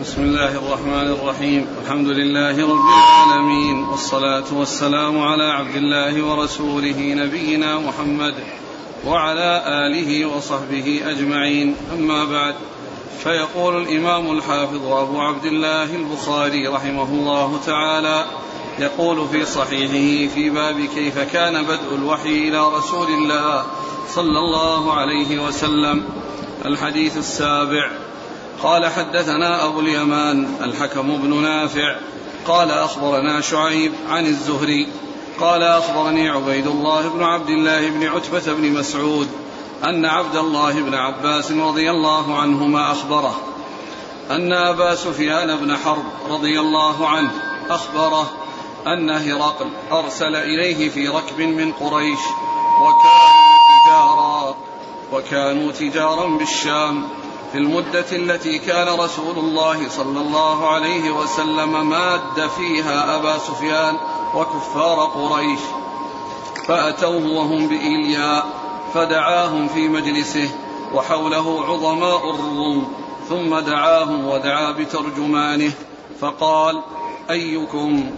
بسم الله الرحمن الرحيم. الحمد لله رب العالمين والصلاة والسلام على عبد الله ورسوله نبينا محمد وعلى آله وصحبه أجمعين. أما بعد فيقول الإمام الحافظ أبو عبد الله البخاري رحمه الله تعالى يقول في صحيحه في باب كيف كان بدء الوحي إلى رسول الله صلى الله عليه وسلم الحديث السابع قال حدثنا أبو اليمان الحكم بن نافع قال أخبرنا شعيب عن الزهري قال أخبرني عبيد الله بن عبد الله بن عتبة بن مسعود أن عبد الله بن عباس رضي الله عنهما أخبره أن أبا سفيان بن حرب رضي الله عنه أخبره أن هرقل أرسل إليه في ركب من قريش وكانوا تجارا وكانوا تجارا بالشام في المدة التي كان رسول الله صلى الله عليه وسلم ماد فيها أبا سفيان وكفار قريش. فأتوه وهم بإيلياء فدعاهم في مجلسه وحوله عظماء الروم ثم دعاهم ودعا بترجمانه فقال أيكم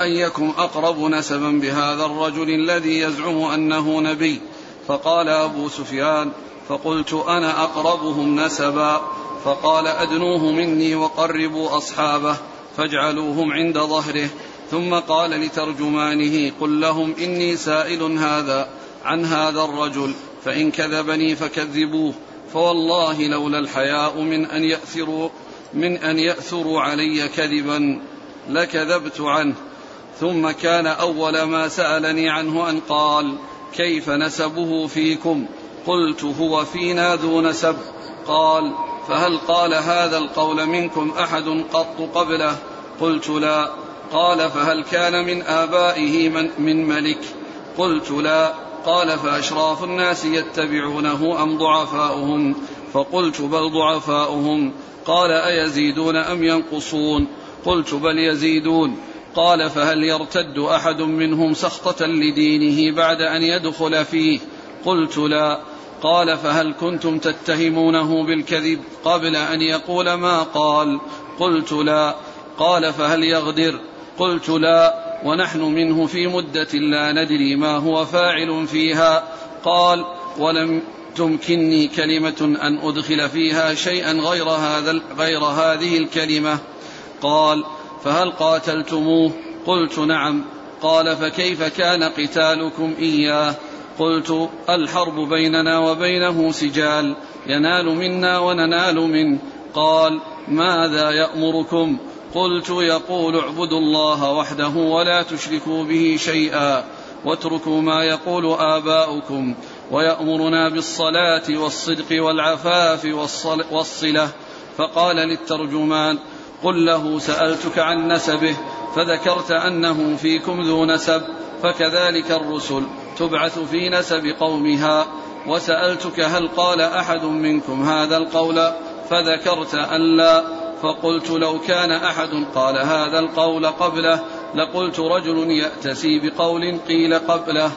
أيكم أقرب نسبا بهذا الرجل الذي يزعم أنه نبي؟ فقال أبو سفيان فقلت أنا أقربهم نسبا فقال أدنوه مني وقربوا أصحابه فاجعلوهم عند ظهره. ثم قال لترجمانه قل لهم إني سائل هذا عن هذا الرجل فإن كذبني فكذبوه. فوالله لولا الحياء من أن يأثروا من أن يأثروا علي كذبا لكذبت عنه. ثم كان أول ما سألني عنه أن قال كيف نسبه فيكم؟ قلت هو فينا ذو نسب قال فهل قال هذا القول منكم أحد قط قبله؟ قلت لا. قال فهل كان من آبائه من, من ملك؟ قلت لا. قال فأشراف الناس يتبعونه أم ضعفاؤهم؟ فقلت بل ضعفاؤهم. قال أيزيدون أم ينقصون؟ قلت بل يزيدون. قال فهل يرتد أحد منهم سخطة لدينه بعد أن يدخل فيه؟ قلت لا. قال فهل كنتم تتهمونه بالكذب قبل أن يقول ما قال قلت لا قال فهل يغدر قلت لا ونحن منه في مدة لا ندري ما هو فاعل فيها قال ولم تمكنني كلمة أن أدخل فيها شيئا غير هذا غير هذه الكلمة قال فهل قاتلتموه قلت نعم قال فكيف كان قتالكم إياه قلت الحرب بيننا وبينه سجال ينال منا وننال منه. قال ماذا يأمركم؟ قلت يقول اعبدوا الله وحده ولا تشركوا به شيئا واتركوا ما يقول آباؤكم. ويأمرنا بالصلاة والصدق والعفاف والصلة. فقال للترجمان قل له سألتك عن نسبه فذكرت أنه فيكم ذو نسب فكذلك الرسل. تبعث في نسب قومها. وسألتك هل قال أحد منكم هذا القول؟ فذكرت أن لا. فقلت لو كان أحد قال هذا القول قبله لقلت رجل يأتسي بقول قيل قبله.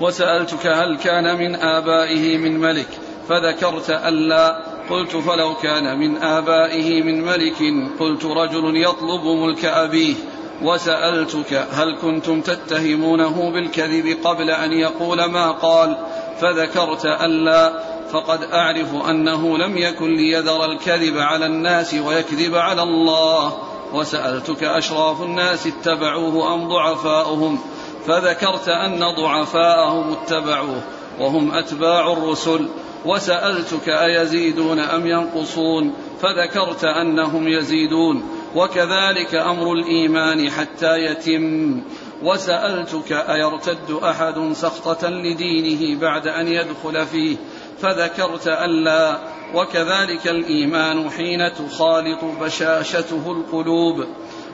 وسألتك هل كان من آبائه من ملك؟ فذكرت أن لا. قلت فلو كان من آبائه من ملك قلت رجل يطلب ملك أبيه. وسألتك هل كنتم تتهمونه بالكذب قبل أن يقول ما قال فذكرت ألا فقد أعرف أنه لم يكن ليذر الكذب على الناس ويكذب على الله. وسألتك أشراف الناس اتبعوه أم ضعفاؤهم؟ فذكرت أن ضعفاءهم اتبعوه وهم أتباع الرسل. وسألتك أيزيدون أم ينقصون؟ فذكرت أنهم يزيدون. وكذلك أمر الإيمان حتى يتم. وسألتك أيرتد أحد سخطة لدينه بعد أن يدخل فيه؟ فذكرت ألا. وكذلك الإيمان حين تخالط بشاشته القلوب.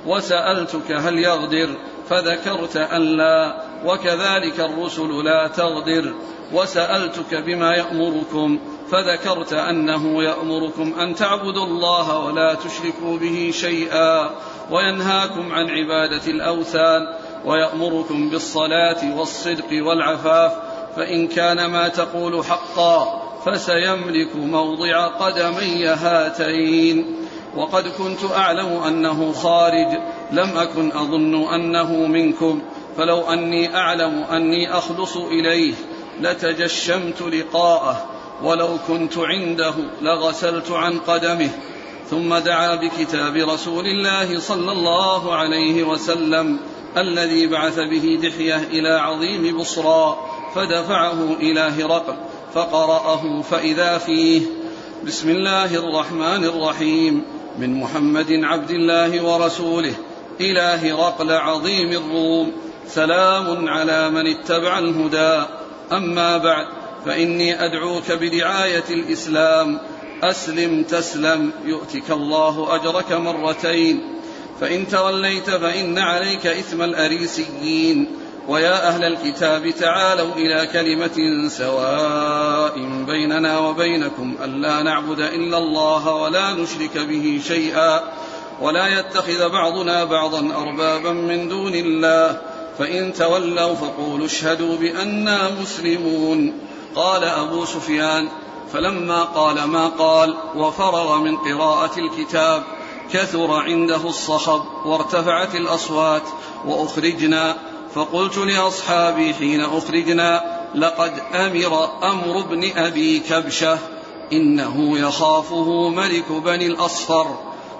وسألتك هل يغدر؟ فذكرت ألا. وكذلك الرسل لا تغدر وسألتك بما يأمركم فذكرت أنه يأمركم أن تعبدوا الله ولا تشركوا به شيئا وينهاكم عن عبادة الأوثان ويأمركم بالصلاة والصدق والعفاف فإن كان ما تقول حقا فسيملك موضع قدمي هاتين وقد كنت أعلم أنه خارج لم أكن أظن أنه منكم فلو أني أعلم أني أخلص إليه لتجشمت لقاءه ولو كنت عنده لغسلت عن قدمه. ثم دعا بكتاب رسول الله صلى الله عليه وسلم الذي بعث به دحية إلى عظيم بصرى فدفعه إلى هرقل فقرأه فإذا فيه. بسم الله الرحمن الرحيم. من محمد عبد الله ورسوله إلى هرقل عظيم الروم. سلام على من اتبع الهدى. أما بعد فإني أدعوك بدعاية الإسلام. أسلم تسلم يؤتك الله أجرك مرتين. فإن توليت فإن عليك إثم الأريسيين. ويا أهل الكتاب تعالوا إلى كلمة سواء بيننا وبينكم. ألا نعبد إلا الله ولا نشرك به شيئا. ولا يتخذ بعضنا بعضا أربابا من دون الله. فإن تولوا فقولوا اشهدوا بانا مسلمون. قال أبو سفيان فلما قال ما قال وفرغ من قراءة الكتاب كثر عنده الصخب وارتفعت الأصوات وأخرجنا. فقلت لأصحابي حين أخرجنا لقد أمر أمر ابن أبي كبشة إنه يخافه ملك بني الأصفر.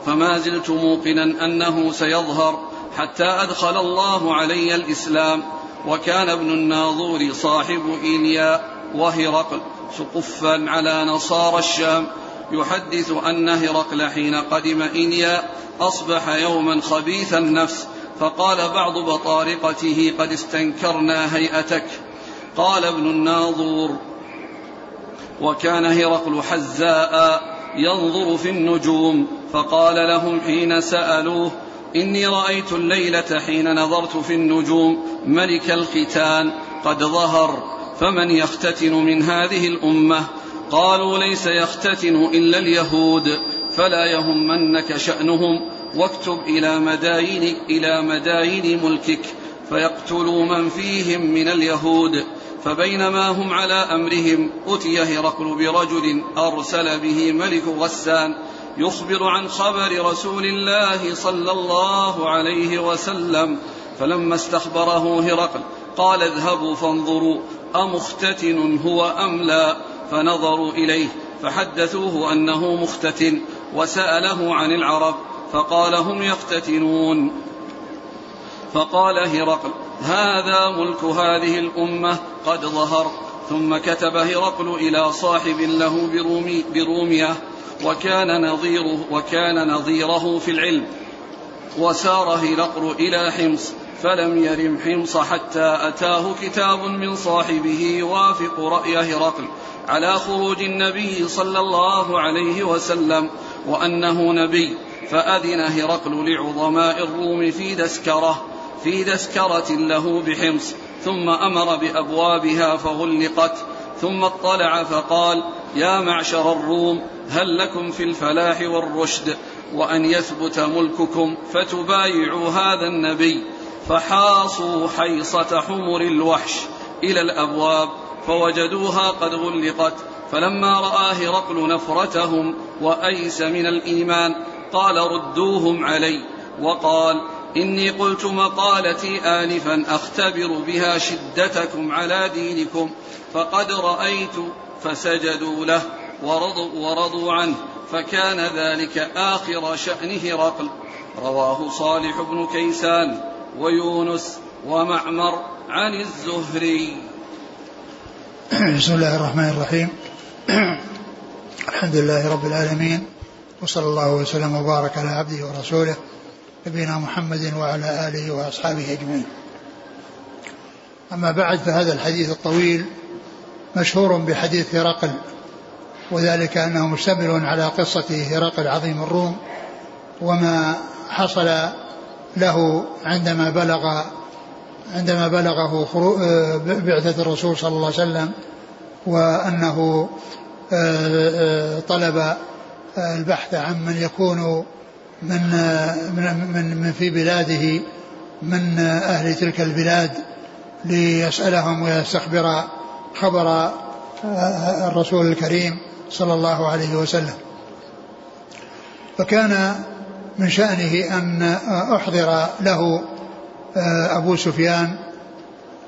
فما زلت موقنا أنه سيظهر. حتى أدخل الله علي الإسلام وكان ابن الناظور صاحب إيليا وهرقل سقفا على نصارى الشام. يحدث أن هرقل حين قدم إنيا أصبح يوما خبيث النفس فقال بعض بطارقته قد استنكرنا هيئتك. قال ابن الناظور وكان هرقل حزاء ينظر في النجوم فقال لهم حين سألوه إني رأيت الليلة حين نظرت في النجوم ملك الختان قد ظهر فمن يختتن من هذه الأمة؟ قالوا ليس يختتن إلا اليهود فلا يهمنك شأنهم واكتب إلى مداين إلى مداين ملكك فيقتلوا من فيهم من اليهود. فبينما هم على أمرهم أتي هرقل برجل أرسل به ملك غسان يخبر عن خبر رسول الله صلى الله عليه وسلم فلما استخبره هرقل قال اذهبوا فانظروا أمختتن هو أم لا؟ فنظروا إليه فحدثوه أنه مختتن وسأله عن العرب فقال هم يختتنون؟ فقال هرقل هذا ملك هذه الأمة قد ظهر. ثم كتب هرقل إلى صاحب له برومي برومية وكان نظيره وكان نظيره في العلم. وسار هرقل إلى حمص فلم يرم حمص حتى أتاه كتاب من صاحبه يوافق رأي هرقل على خروج النبي صلى الله عليه وسلم وأنه نبي. فأذن هرقل لعظماء الروم في دسكرة في دسكرة له بحمص ثم أمر بأبوابها فغلقت ثم اطلع فقال يا معشر الروم هل لكم في الفلاح والرشد؟ وأن يثبت ملككم فتبايعوا هذا النبي. فحاصوا حيصة حمر الوحش إلى الأبواب فوجدوها قد غلقت. فلما رأى هرقل نفرتهم وأيس من الإيمان قال ردوهم علي. وقال إني قلت مقالتي آنفا أختبر بها شدتكم على دينكم فقد رأيت فسجدوا له ورضوا, ورضوا عنه. فكان ذلك آخر شأن هرقل رواه صالح بن كيسان ويونس ومعمر عن الزهري. بسم الله الرحمن الرحيم. الحمد لله رب العالمين وصلى الله وسلم وبارك على عبده ورسوله نبينا محمد وعلى آله وأصحابه أجمعين. أما بعد فهذا الحديث الطويل مشهور بحديث هرقل وذلك أنه مشتمل على قصة هرقل عظيم الروم وما حصل له عندما بلغ عندما بلغه بعثة الرسول صلى الله عليه وسلم وأنه آه، آه، طلب البحث عن من يكون من من من في بلاده من أهل تلك البلاد ليسألهم ويستخبر خبر الرسول الكريم صلى الله عليه وسلم. فكان من شأنه أن أحضر له أبو سفيان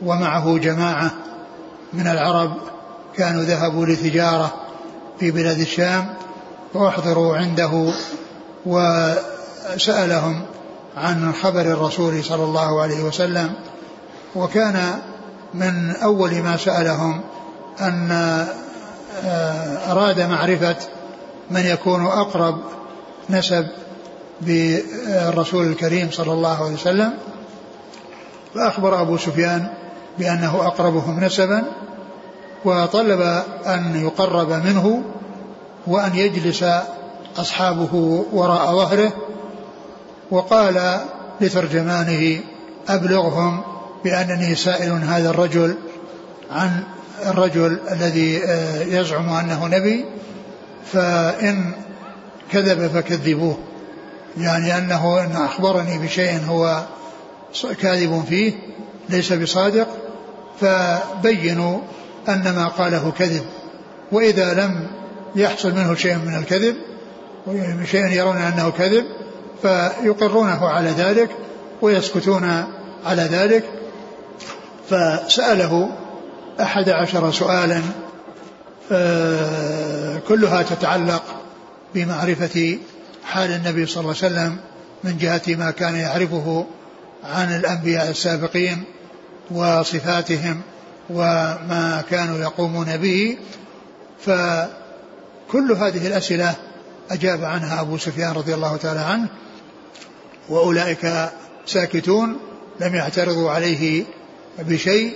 ومعه جماعة من العرب كانوا ذهبوا لتجارة في بلاد الشام فأحضروا عنده وسألهم عن خبر الرسول صلى الله عليه وسلم. وكان من أول ما سألهم أن آه، أراد معرفة من يكون أقرب نسب بالرسول الكريم صلى الله عليه وسلم فأخبر أبو سفيان بأنه أقربهم نسبا وطلب أن يقرب منه وأن يجلس أصحابه وراء ظهره وقال لترجمانه أبلغهم بأنني سائل هذا الرجل عن الرجل الذي آه، يزعم أنه نبي فإن كذب فكذبوه. يعني أنه إن أخبرني بشيء هو كاذب فيه ليس بصادق فبينوا أن ما قاله كذب. وإذا لم يحصل منه شيء من الكذب شيء يرون أنه كذب فيقرونه على ذلك ويسكتون على ذلك. فسأله أحد عشر سؤالا آه، كلها تتعلق بمعرفة حال النبي صلى الله عليه وسلم من جهة ما كان يعرفه عن الأنبياء السابقين وصفاتهم وما كانوا يقومون به. فكل هذه الأسئلة أجاب عنها أبو سفيان رضي الله تعالى عنه وأولئك ساكتون لم يعترضوا عليه بشيء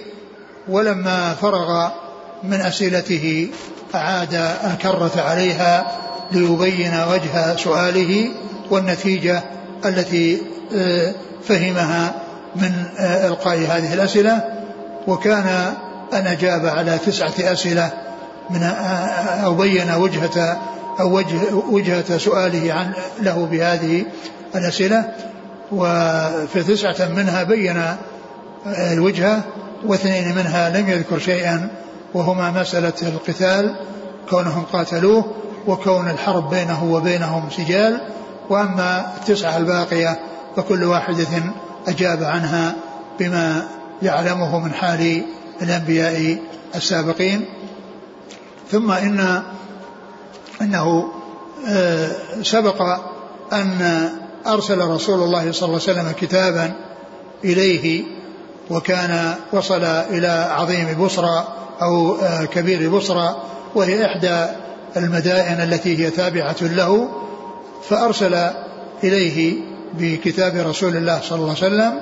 ولما فرغ من أسئلته أعاد الكرة عليها ليبين وجه سؤاله والنتيجة التي آه، فهمها من آه، إلقاء هذه الأسئلة. وكان أن أجاب على تسعة أسئلة من آه، أو بين وجهة أو وجه وجهة سؤاله عن له بهذه الأسئلة. وفي تسعة منها بين الوجهة واثنين منها لم يذكر شيئا وهما مسألة القتال كونهم قاتلوه وكون الحرب بينه وبينهم سجال. وأما التسعة الباقية فكل واحدة أجاب عنها بما يعلمه من حال الأنبياء السابقين. ثم إن إنه آه، سبق أن أرسل رسول الله صلى الله عليه وسلم كتابا إليه وكان وصل إلى عظيم بصرى أو آه، كبير بصرى وهي إحدى المدائن التي هي تابعة له فأرسل إليه بكتاب رسول الله صلى الله عليه وسلم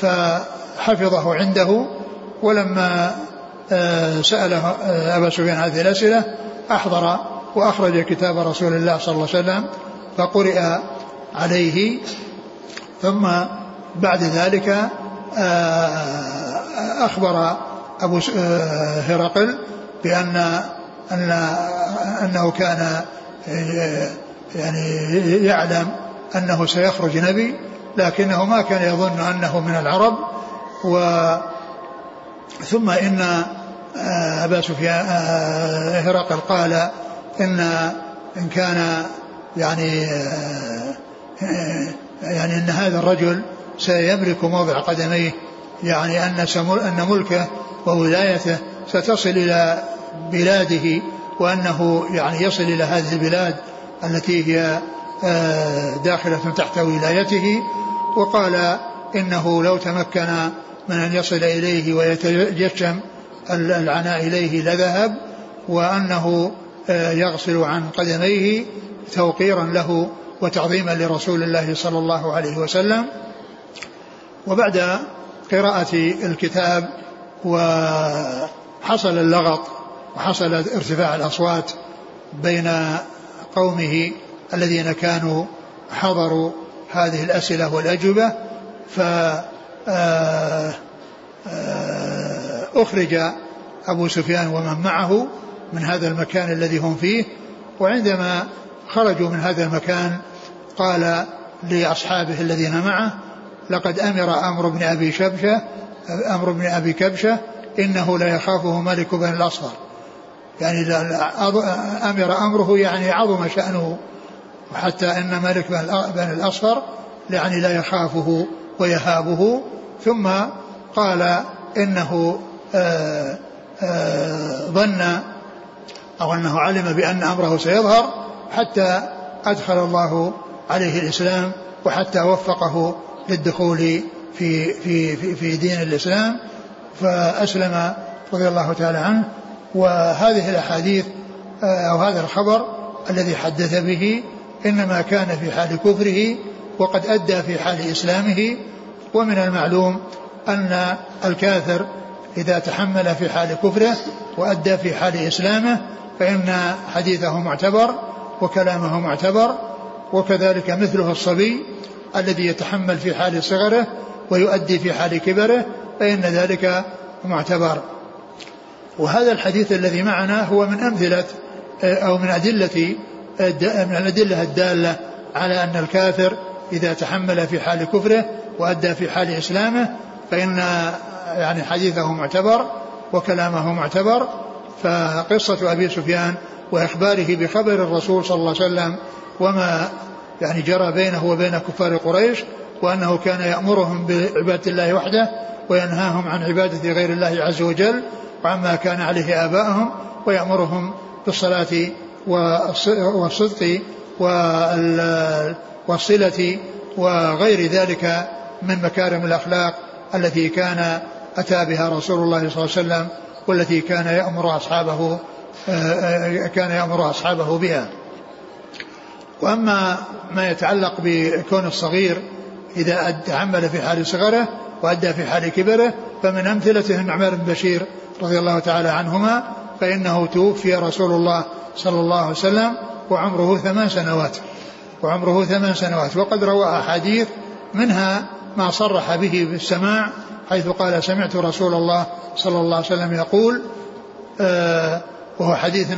فحفظه عنده ولما آه، سأله آه، أبا سفيان هذه الأسئلة أحضر وأخرج كتاب رسول الله صلى الله عليه وسلم فقرئ عليه ثم بعد ذلك أخبر أبو هرقل بأن أن أنه كان يعني يعلم أنه سيخرج نبي لكنه ما كان يظن أنه من العرب و ثم إن آه، أبا سفيان آه، هرقل قال إن إن كان يعني آه، يعني أن هذا الرجل سيملك موضع قدميه يعني أن أن ملكه وولايته ستصل إلى بلاده وأنه يعني يصل إلى هذه البلاد التي هي داخلة تحت ولايته. وقال إنه لو تمكن من أن يصل إليه ويتجشم العناء إليه لذهب وأنه آه، يغسل عن قدميه توقيرا له وتعظيما لرسول الله صلى الله عليه وسلم. وبعد قراءة الكتاب وحصل اللغط وحصل ارتفاع الأصوات بين قومه الذين كانوا حضروا هذه الأسئلة والأجوبة ف آه، آه، أخرج أبو سفيان ومن معه من هذا المكان الذي هم فيه وعندما خرجوا من هذا المكان قال لأصحابه الذين معه لقد أمر أمر بن أبي شبشة أمر بن أبي كبشة إنه لا يخافه ملك بن الأصفر يعني أمر أمره يعني عظم شأنه وحتى أن مالك بن الأصفر يعني لا يخافه ويهابه. ثم قال إنه آآ آآ ظن أو أنه علم بأن أمره سيظهر حتى أدخل الله عليه الإسلام وحتى وفقه للدخول في في في, في دين الإسلام فأسلم رضي الله تعالى عنه. وهذه الأحاديث آه، أو هذا الخبر الذي حدث به إنما كان في حال كفره وقد أدى في حال إسلامه. ومن المعلوم أن الكافر إذا تحمل في حال كفره وأدى في حال إسلامه فإن حديثه معتبر وكلامه معتبر وكذلك مثله الصبي الذي يتحمل في حال صغره ويؤدي في حال كبره فإن ذلك معتبر. وهذا الحديث الذي معنا هو من أمثلة أو من أدلة من الأدلة الدالة على أن الكافر إذا تحمل في حال كفره وأدى في حال إسلامه فإن يعني حديثه معتبر وكلامه معتبر فقصة أبي سفيان وإخباره بخبر الرسول صلى الله عليه وسلم وما يعني جرى بينه وبين كفار قريش وأنه كان يأمرهم بعبادة الله وحده وينهاهم عن عبادة غير الله عز وجل وعما كان عليه آباءهم ويأمرهم بالصلاة والصدق والصلة وغير ذلك من مكارم الأخلاق التي كان أتى بها رسول الله صلى الله عليه وسلم والتي كان يأمر أصحابه كان يأمر أصحابه بها. وأما ما يتعلق بكون الصغير إذا تعمل في حال صغره وأدى في حال كبره فمن أمثلته النعمان بن بشير رضي الله تعالى عنهما فإنه توفي رسول الله صلى الله عليه وسلم وعمره ثمان سنوات. وعمره ثمان سنوات. وقد روى أحاديث منها ما صرح به بالسماع حيث قال سمعت رسول الله صلى الله عليه وسلم يقول آه وهو حديث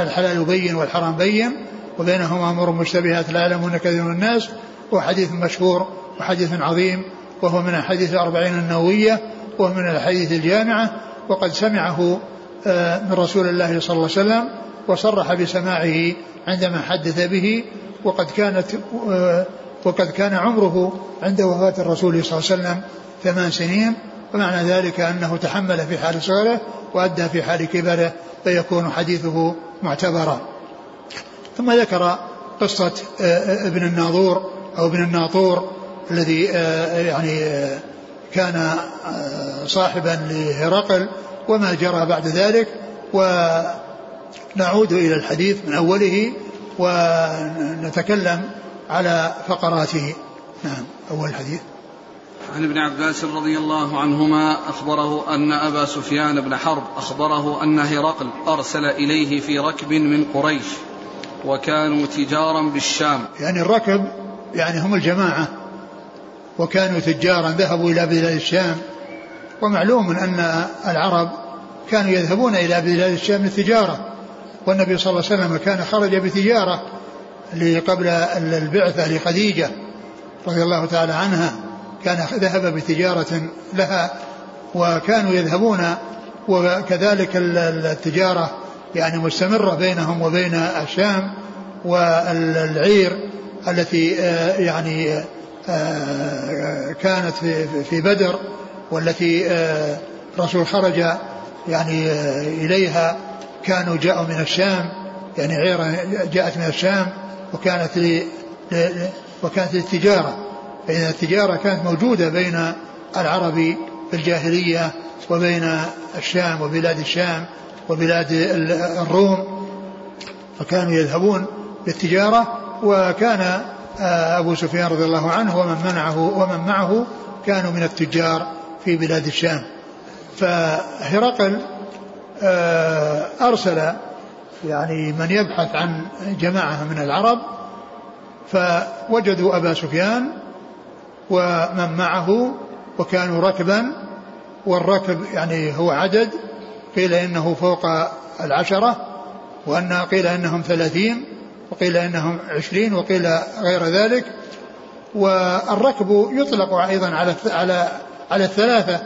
الحلال بين والحرام بين وبينهما أمور مشتبهات لا يعلمون كثير من الناس وحديث مشهور وحديث عظيم وهو من الحديث الأربعين النووية وهو من الحديث الجامعة وقد سمعه آه، من رسول الله صلى الله عليه وسلم وصرح بسماعه عندما حدث به وقد كانت آه، وقد كان عمره عند وفاة الرسول صلى الله عليه وسلم ثمان سنين ومعنى ذلك أنه تحمل في حال صغره وأدى في حال كبره فيكون حديثه معتبرا. ثم ذكر قصة آه، ابن الناظور أو ابن الناطور الذي يعني كان صاحبا لهرقل وما جرى بعد ذلك. ونعود إلى الحديث من أوله ونتكلم على فقراته. نعم أول الحديث عن ابن عباس رضي الله عنهما أخبره أن أبا سفيان بن حرب أخبره أن هرقل أرسل إليه في ركب من قريش. وكانوا تجارا بالشام. يعني الركب يعني هم الجماعة وكانوا تجارا ذهبوا إلى بلاد الشام. ومعلوم أن العرب كانوا يذهبون إلى بلاد الشام للتجارة. والنبي صلى الله عليه وسلم كان خرج بتجارة قبل البعثة لخديجة رضي الله تعالى عنها. كان ذهب بتجارة لها وكانوا يذهبون وكذلك التجارة يعني مستمرة بينهم وبين الشام والعير التي آه، يعني آه، كانت في بدر والتي الرسول آه، خرج يعني إليها. كانوا جاءوا من الشام يعني عيرة جاءت من الشام وكانت وكانت للتجارة. فإن التجارة كانت موجودة بين العرب في الجاهلية وبين الشام وبلاد الشام وبلاد الروم فكانوا يذهبون للتجارة وكان آه، أبو سفيان رضي الله عنه ومن منعه ومن معه كانوا من التجار في بلاد الشام. فهرقل آه، أرسل يعني من يبحث عن جماعة من العرب فوجدوا أبا سفيان ومن معه وكانوا ركبا والركب يعني هو عدد قيل إنه فوق العشرة وأن قيل إنهم ثلاثين وقيل إنهم عشرين وقيل غير ذلك. والركب يطلق أيضا على على على الثلاثة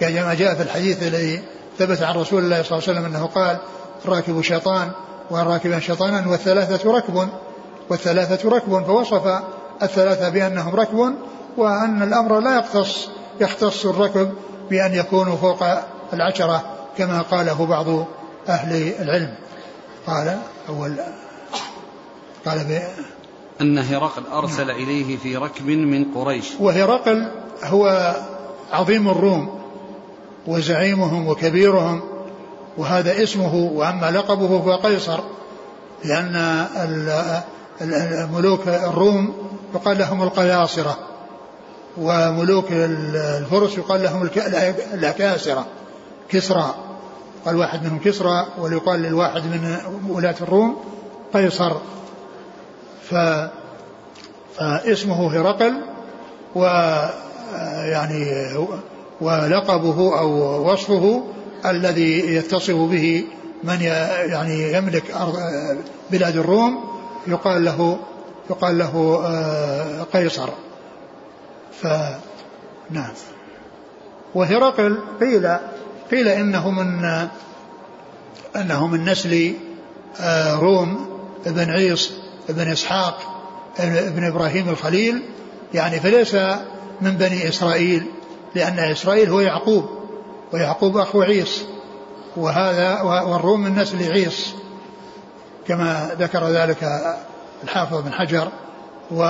كما جاء في الحديث الذي ثبت عن رسول الله صلى الله عليه وسلم أنه قال الراكب شيطان والراكب شيطانا والثلاثة ركب والثلاثة ركب فوصف الثلاثة بأنهم ركب وأن الأمر لا يختص يختص الركب بأن يكونوا فوق العشرة. كما قاله بعض أهل العلم. قال أول قال ب... أن هرقل أرسل إليه في ركب من قريش. وهرقل هو عظيم الروم وزعيمهم وكبيرهم وهذا اسمه وأما لقبه فهو قيصر لأن ملوك الروم يقال لهم القياصرة وملوك الفرس يقال لهم الأكاسرة كسرى قال واحد منهم كسرى ويقال للواحد من ولاة الروم قيصر. ف فاسمه هرقل و يعني ولقبه أو وصفه الذي يتصف به من يعني يملك أرض بلاد الروم يقال له يقال له آه، قيصر. ف نعم. وهرقل قيل قيل انه من انه من نسل آه، روم ابن عيص ابن إسحاق ابن إبراهيم الخليل. يعني فليس من بني إسرائيل لأن إسرائيل هو يعقوب ويعقوب أخو عيص وهذا والروم من نسل عيص كما ذكر ذلك الحافظ بن حجر. و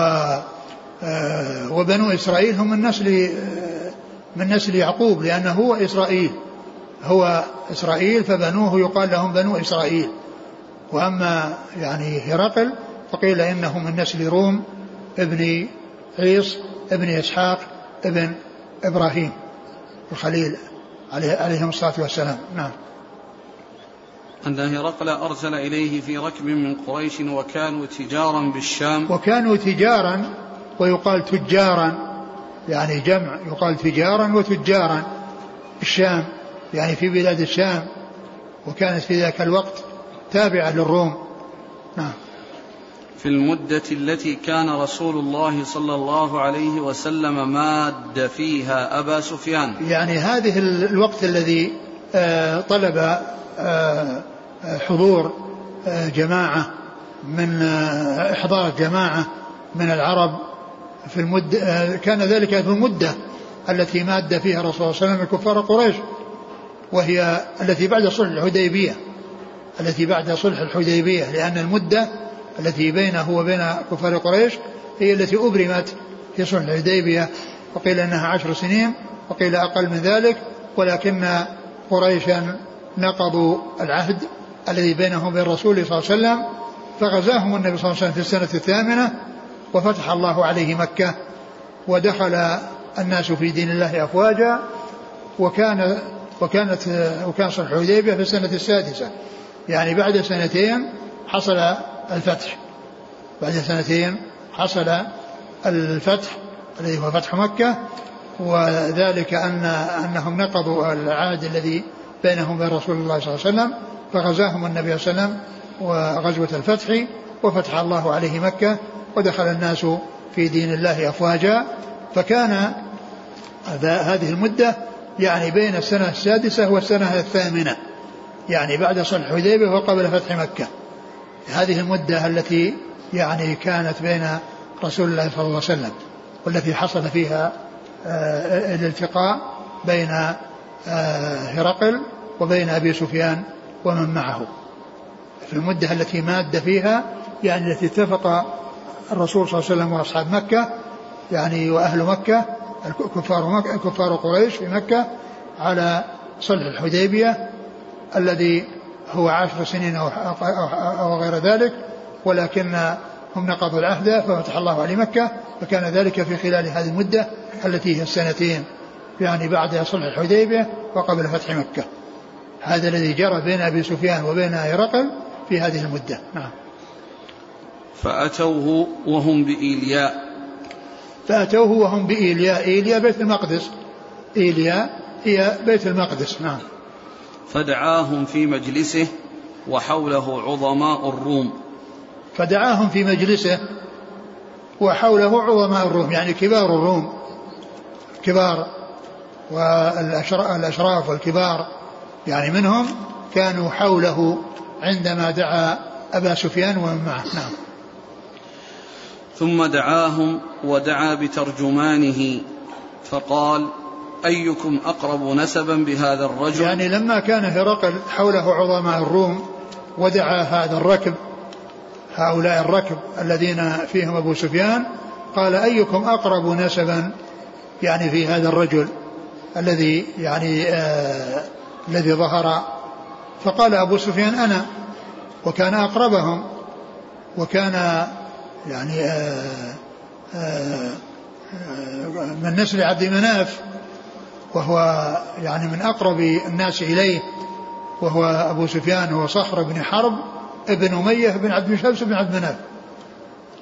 آه، وبنو إسرائيل هم من نسل من نسل يعقوب لأنه هو إسرائيل. هو إسرائيل فبنوه يقال لهم بنو إسرائيل. وأما يعني هرقل فقيل إنه من نسل روم ابن عيص ابن إسحاق ابن إبراهيم الخليل عليه عليهم الصلاة والسلام. نعم. أن هرقل أرسل إليه في ركب من قريش وكانوا تجارا بالشام. وكانوا تجارا ويقال تجارا يعني جمع يقال تجارا وتجارا الشام يعني في بلاد الشام وكانت في ذاك الوقت تابعة للروم. نعم. في المدة التي كان رسول الله صلى الله عليه وسلم ماد فيها أبا سفيان. يعني هذه الوقت الذي آه، طلب آه، حضور آه، جماعة من إحضار جماعة من العرب في المدة كان ذلك في المدة التي ماد فيها الرسول صلى الله عليه وسلم كفار قريش. وهي التي بعد صلح الحديبية التي بعد صلح الحديبية لأن المدة التي بينه وبين كفار قريش هي التي أبرمت في صلح الحديبية. وقيل أنها عشر سنين وقيل أقل من ذلك ولكن قريشا نقضوا العهد الذي بينهم وبين الرسول صلى الله عليه وسلم فغزاهم النبي صلى الله عليه وسلم في السنة الثامنة وفتح الله عليه مكة ودخل الناس في دين الله أفواجا وكان وكانت وكان صلح الحديبية في السنة السادسة. يعني بعد سنتين حصل الفتح. بعد سنتين حصل الفتح الذي هو فتح مكة. وذلك أن أنهم نقضوا العهد الذي بينهم وبين رسول الله صلى الله عليه وسلم فغزاهم النبي صلى الله عليه وسلم وغزوة الفتح وفتح الله عليه مكة ودخل الناس في دين الله أفواجا. فكان هذه المدة يعني بين السنة السادسة والسنة الثامنة يعني بعد صلح الحديبية وقبل فتح مكة. هذه المدة التي يعني كانت بين رسول الله صلى الله عليه وسلم والتي حصل فيها آه، الالتقاء بين آه، هرقل وبين أبي سفيان ومن معه. في المدة التي ماد فيها يعني التي اتفق الرسول صلى الله عليه وسلم وأصحاب مكة يعني وأهل مكة كفار مكة كفار قريش في مكة على صلح الحديبية الذي هو عشر سنين أو, أو غير ذلك ولكن هم نقضوا العهد ففتح الله عليه مكة فكان ذلك في خلال هذه المدة التي هي السنتين يعني بعد صلح الحديبية وقبل فتح مكة. هذا الذي جرى بين أبي سفيان وبين هرقل في هذه المدة. نعم. فأتوه وهم بإيلياء. فأتوه وهم بإيلياء إيلياء بيت المقدس. إيلياء هي بيت المقدس. نعم. فدعاهم في مجلسه وحوله عظماء الروم. فدعاهم في مجلسه وحوله عظماء الروم يعني كبار الروم. كبار. والأشراف والكبار. يعني منهم كانوا حوله عندما دعا أبا سفيان ومن معه. نعم. ثم دعاهم ودعا بترجمانه فقال أيكم أقرب نسبا بهذا الرجل؟ يعني لما كان هرقل حوله عظماء الروم ودعا هذا الركب هؤلاء الركب الذين فيهم أبو سفيان قال أيكم أقرب نسبا يعني في هذا الرجل الذي يعني آه الذي ظهر؟ فقال أبو سفيان أنا وكان أقربهم وكان يعني آه آه, آه، من نسل عبد مناف وهو يعني من أقرب الناس إليه وهو أبو سفيان هو صخر بن حرب ابن أمية بن عبد شمس بن عبد مناف.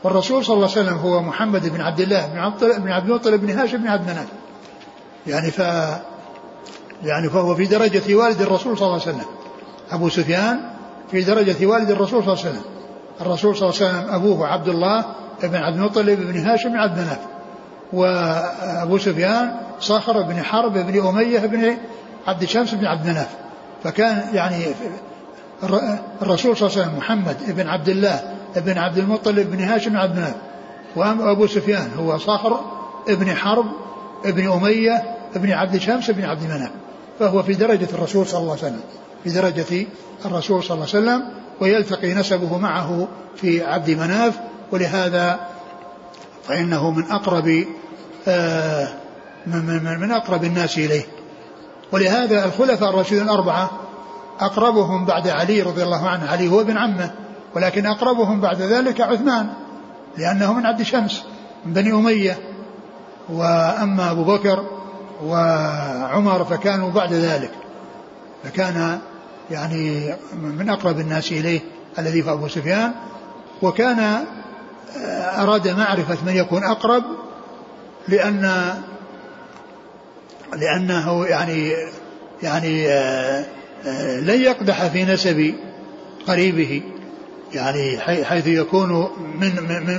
والرسول صلى الله عليه وسلم هو محمد بن عبد الله بن عبد بن عبد المطلب بن هاشم بن عبد مناف. يعني ف يعني فهو في درجة والد الرسول صلى الله عليه وسلم. أبو سفيان في درجة والد الرسول صلى الله عليه وسلم. الرسول صلى الله عليه وسلم أبوه عبد الله بن عبد المطلب بن هاشم بن عبد مناف وأبو سفيان صخر بن حرب بن أمية بن عبد شمس بن عبد مناف فكان يعني الرسول صلى الله عليه وسلم محمد بن عبد الله بن عبد المطلب بن هاشم بن عبد مناف وأبو سفيان هو صخر بن حرب بن أمية بن عبد شمس بن عبد مناف فهو في درجة الرسول صلى الله عليه وسلم في درجة الرسول صلى الله عليه وسلم ويلتقي نسبه معه في عبد مناف ولهذا فإنه من أقرب آه من, من, من أقرب الناس إليه. ولهذا الخلفاء الراشدون الأربعة أقربهم بعد علي رضي الله عنه. علي هو ابن عمه ولكن أقربهم بعد ذلك عثمان لأنه من عبد شمس من بني أمية. وأما أبو بكر وعمر فكانوا بعد ذلك. فكان يعني من أقرب الناس إليه الذي في أبو سفيان وكان أراد معرفة من يكون أقرب لأن لأنه يعني يعني لن يقدح في نسب قريبه يعني حيث يكون من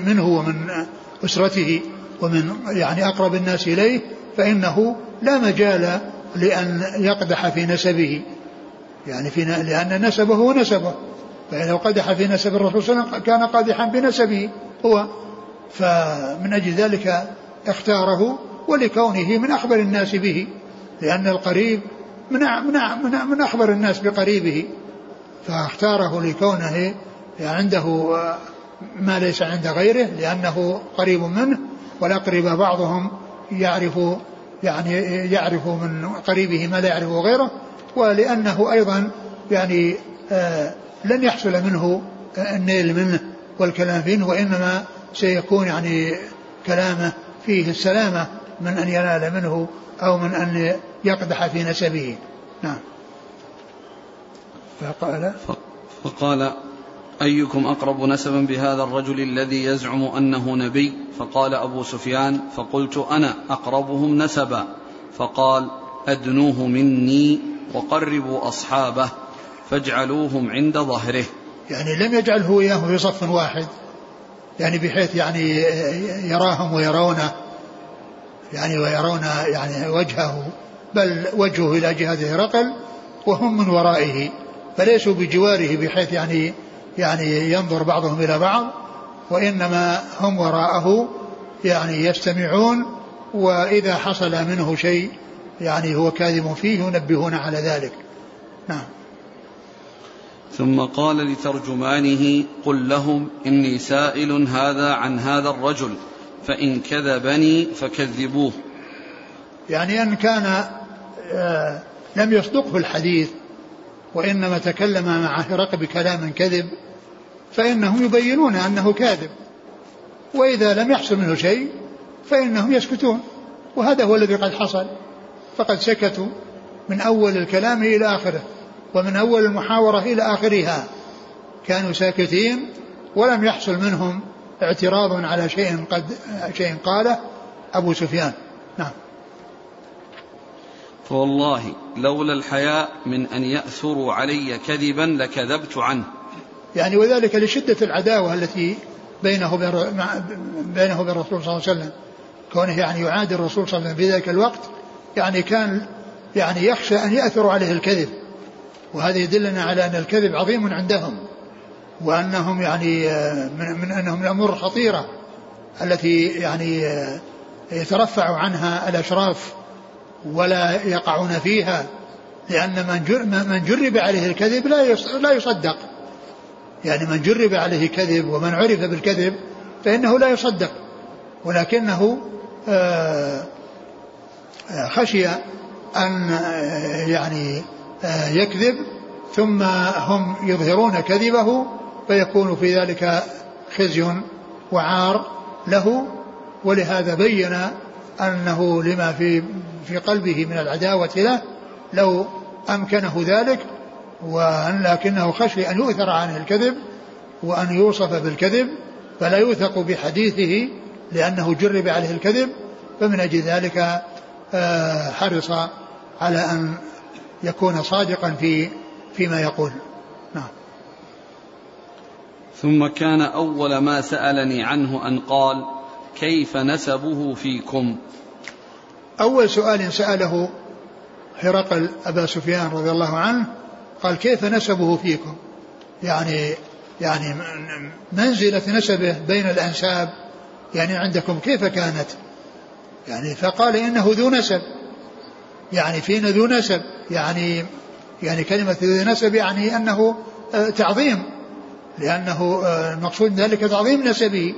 منه ومن أسرته ومن يعني أقرب الناس إليه فإنه لا مجال لأن يقدح في نسبه. يعني في لأن نسبه هو نسبه. فإذا قدح في نسب الرسول صلى الله عليه وسلم كان قادحا بنسبه هو. فمن أجل ذلك اختاره ولكونه من أخبر الناس به لأن القريب من من من, من أخبر الناس بقريبه. فاختاره لكونه عنده ما ليس عند غيره لأنه قريب منه والأقرباء بعضهم يعرف يعني يعرف من قريبه ما لا يعرفه غيره ولأنه أيضا يعني آه لن يحصل منه النيل منه والكلام فيه وإنما سيكون يعني كلامه فيه السلامة من أن ينال منه أو من أن يقدح في نسبه. نعم. فقال؟ فقال أيكم أقرب نسبا بهذا الرجل الذي يزعم أنه نبي؟ فقال أبو سفيان فقلت أنا أقربهم نسبا. فقال أدنوه مني وقربوا أصحابه فاجعلوهم عند ظهره. يعني لم يجعله إياه في صف واحد يعني بحيث يعني يراهم ويرونه يعني ويرون يعني وجهه بل وجهه إلى جهة هرقل وهم من ورائه فليسوا بجواره بحيث يعني يعني ينظر بعضهم إلى بعض وإنما هم وراءه يعني يستمعون وإذا حصل منه شيء يعني هو كاذب فيه ينبهون على ذلك. نعم. ثم قال لترجمانه قل لهم إني سائل هذا عن هذا الرجل فإن كذبني فكذبوه. يعني أن كان آه، لم يصدقه الحديث وإنما تكلم مع هرقل بكلام كذب فإنهم يبينون أنه كاذب. وإذا لم يحصل منه شيء فإنهم يسكتون. وهذا هو الذي قد حصل. فقد سكتوا من أول الكلام إلى آخره ومن أول المحاورة إلى آخرها. كانوا ساكتين ولم يحصل منهم اعتراض على شيء قد شيء قاله أبو سفيان. نعم. فوالله لولا الحياء من أن يأثروا علي كذبا لكذبت عنه. يعني وذلك لشدة العداوة التي بينه بينه وبين الرسول صلى الله عليه وسلم. كونه يعني يعادي الرسول صلى الله عليه وسلم في ذلك الوقت يعني كان يعني يخشى أن يأثروا عليه الكذب. وهذا يدلنا على أن الكذب عظيم عندهم وأنهم يعني من, من أنهم الأمور الخطيرة التي يعني يترفع عنها الأشراف ولا يقعون فيها لأن من من جرب عليه الكذب لا لا يصدق. يعني من جرب عليه كذب ومن عرف بالكذب فإنه لا يصدق. ولكنه آه، آه، خشي أن آه، يعني يكذب ثم هم يظهرون كذبه فيكون في ذلك خزي وعار له. ولهذا بين أنه لما في في قلبه من العداوة له لو أمكنه ذلك ولكنه خشي أن يؤثر عنه الكذب وأن يوصف بالكذب فلا يوثق بحديثه لأنه جرب عليه الكذب فمن أجل ذلك آه، حرص على أن يكون صادقا في فيما يقول. نعم. ثم كان أول ما سألني عنه أن قال كيف نسبه فيكم؟ أول سؤال سأله هرقل أبا سفيان رضي الله عنه قال كيف نسبه فيكم؟ يعني يعني منزلة نسبه بين الأنساب يعني عندكم كيف كانت؟ يعني فقال إنه ذو نسب. يعني فينا ذو نسب يعني يعني كلمة ذو نسب يعني أنه آه، تعظيم لأنه آه، المقصود ذلك تعظيم نسبه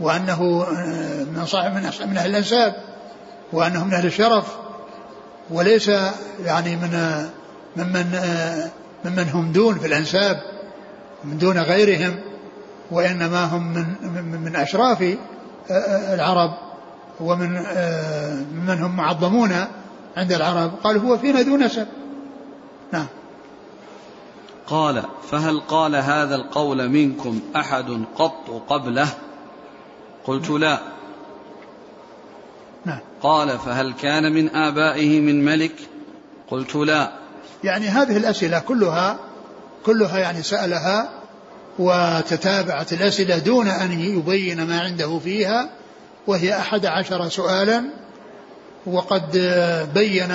وأنه آه، من صاحب من أهل الأنساب. وأنه من أهل الشرف وليس يعني من ممن ممن هم دون في الأنساب من دون غيرهم وإنما هم من من أشراف العرب ومن من هم معظمون عند العرب. قال هو فينا ذو نسب. نعم. قال فهل قال هذا القول منكم أحد قط قبله؟ قلت لا. نعم. قال فهل كان من آبائه من ملك؟ قلت لا. يعني هذه الأسئلة كلها كلها يعني سألها وتتابعت الأسئلة دون أن يبين ما عنده فيها وهي أحد عشر سؤالا وقد بين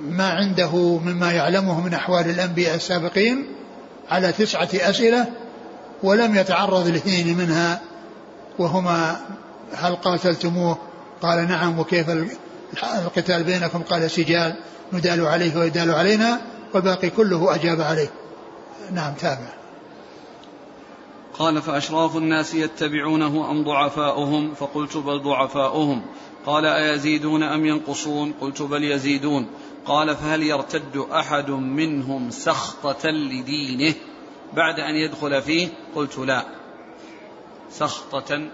ما عنده مما يعلمه من أحوال الأنبياء السابقين على تسعة أسئلة ولم يتعرض لاثنين منها وهما هل قاتلتموه؟ قال نعم وكيف القتال بينكم؟ قال سجال ندال عليه ويدال علينا والباقي كله أجاب عليه. نعم تابع. قال فأشراف الناس يتبعونه أم ضعفاؤهم؟ فقلت بل ضعفاؤهم. قال أيزيدون أم ينقصون؟ قلت بل يزيدون. قال فهل يرتد أحد منهم سخطة لدينه بعد أن يدخل فيه؟ قلت لا. سخطة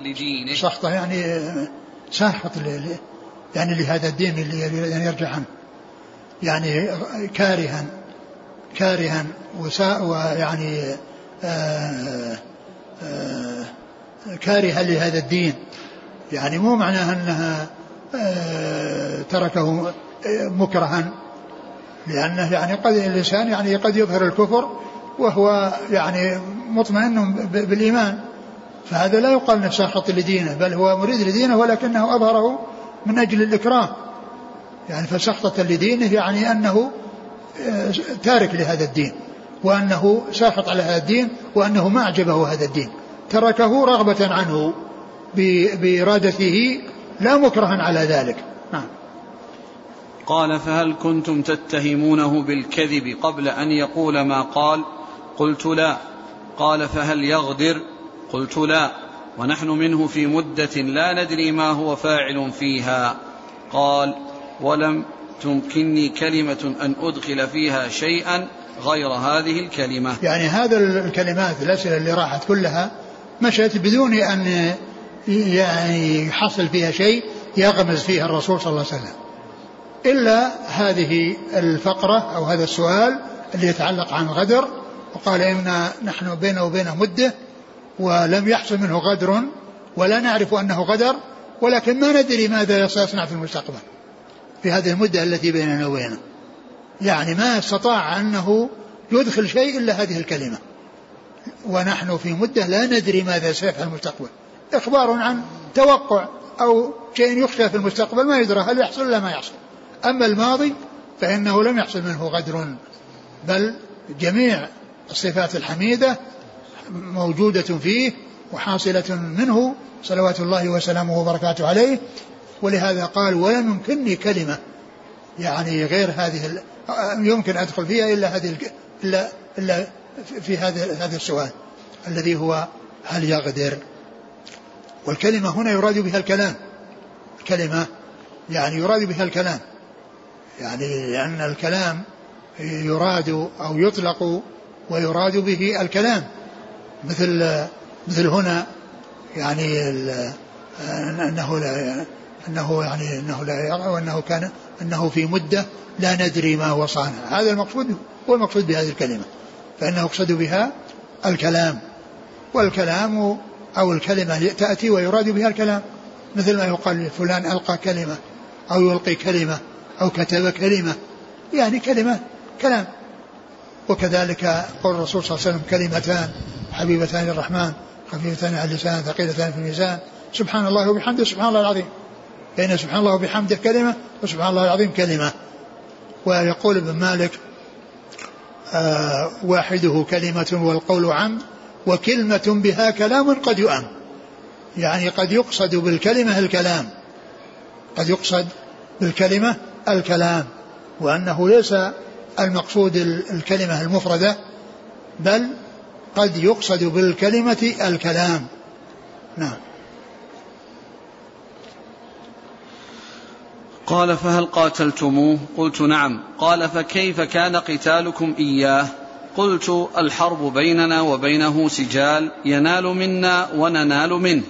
لدينه. سخطة يعني ساخط يعني لهذا الدين اللي يعني يرجع عنه. يعني كارها كارها ويعني آه، آه، كارها لهذا الدين. يعني مو معناها أنها آه، تركه مكرها. لأنه يعني قد الإنسان يعني قد يظهر الكفر وهو يعني مطمئن بالإيمان. فهذا لا يقال إنه ساخط لدينه بل هو مريد لدينه ولكنه أظهره من أجل الإكراه. يعني فسخطة لدينه يعني أنه تارك لهذا الدين وأنه ساخط على هذا الدين وأنه ما أعجبه هذا الدين. تركه رغبة عنه بإرادته لا مكرها على ذلك. نعم. قال فهل كنتم تتهمونه بالكذب قبل أن يقول ما قال؟ قلت لا. قال فهل يغدر؟ قلت لا ونحن منه في مدة لا ندري ما هو فاعل فيها. قال ولم تمكنني كلمة أن أدخل فيها شيئا غير هذه الكلمة. يعني هذا الكلمات الأسئلة اللي راحت كلها مشت بدون أن يعني يحصل فيها شيء يغمز فيها الرسول صلى الله عليه وسلم. إلا هذه الفقرة أو هذا السؤال اللي يتعلق عن غدر وقال إن نحن بينه وبينه مدة ولم يحصل منه غدر ولا نعرف أنه غدر ولكن ما ندري ماذا سيصنع في المستقبل في هذه المدة التي بيننا وبينه. يعني ما استطاع أنه يدخل شيء إلا هذه الكلمة. ونحن في مدة لا ندري ماذا سيفعل المستقبل. إخبار عن توقع أو شيء يخشى في المستقبل ما يدرى هل يحصل ولا ما يحصل. أما الماضي فإنه لم يحصل منه غدر بل جميع الصفات الحميدة موجودة فيه وحاصلة منه صلوات الله وسلامه وبركاته عليه. ولهذا قال ولم يمكنني كلمة. يعني غير هذه يمكن أدخل فيها إلا هذه إلا إلا في هذا هذا السؤال الذي هو هل يقدر والكلمة هنا يراد بها الكلام. الكلمة يعني يراد بها الكلام. يعني لأن الكلام يراد أو يطلق ويراد به الكلام. مثل مثل هنا يعني أنه لا أنه يعني أنه لا يرى وأنه كان أنه في مدة لا ندري ما هو صانع. هذا المقصود هو المقصود بهذه الكلمة. فإنه يقصد بها الكلام. والكلام أو الكلمة تأتي ويراد بها الكلام. مثل ما يقال فلان ألقى كلمة أو يلقي كلمة أو كتب كلمة. يعني كلمة كلام. وكذلك قول الرسول صلى الله عليه وسلم كلمتان. حبيبتان للرحمن خفيفتان على اللسان ثقيلتان في الميزان. سبحان الله وبحمده سبحان الله العظيم. فإن سبحان الله وبحمده كلمة وسبحان الله العظيم كلمة. ويقول ابن مالك آه واحدة كلمة والقول عم وكلمة بها كلام قد يؤم. يعني قد يقصد بالكلمة الكلام. قد يقصد بالكلمة الكلام. وأنه ليس المقصود الكلمة المفردة بل قد يقصد بالكلمة الكلام. نعم. قال فهل قاتلتموه؟ قلت نعم. قال فكيف كان قتالكم إياه؟ قلت الحرب بيننا وبينه سجال ينال منا وننال منه.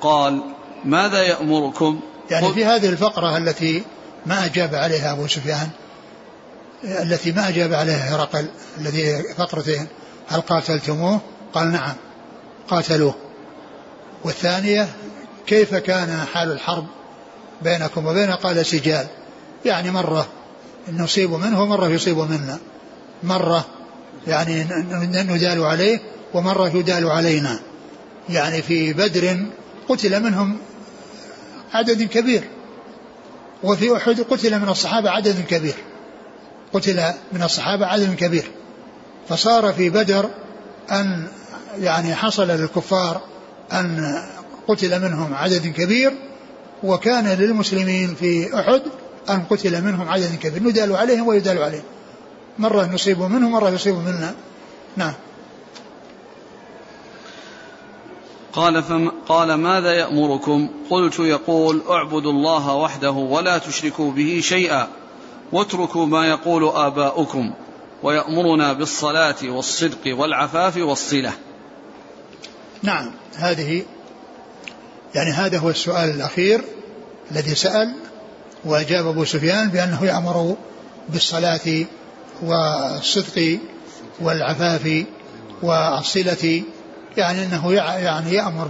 قال ماذا يأمركم؟ يعني في هذه الفقرة التي ما أجاب عليها أبو سفيان التي ما أجاب عليها هرقل الذي فقرتين هل قاتلتموه؟ قال نعم قاتلوه. والثانية كيف كان حال الحرب بينكم وبينه قال سجال؟ يعني مرة نصيب منه ومرة يصيب منا. مرة يعني ندال عليه ومرة يدال علينا. يعني في بدر قتل منهم عدد كبير. وفي أحد قتل من الصحابة عدد كبير. قتل من الصحابة عدد كبير. فصار في بدر أن يعني حصل للكفار أن قتل منهم عدد كبير وكان للمسلمين في أحد أن قتل منهم عدد كبير. ندال عليهم ويدال عليهم. مرة نصيب منهم مرة يصيب منا. نعم. قال فم قال ماذا يأمركم؟ قلت يقول اعبدوا الله وحده ولا تشركوا به شيئا. واتركوا ما يقول آباؤكم. ويأمرنا بالصلاة والصدق والعفاف والصلة. نعم هذه يعني هذا هو السؤال الأخير الذي سأل وأجاب أبو سفيان بأنه يأمر بالصلاة والصدق والعفاف والصلة يعني أنه يعني يأمر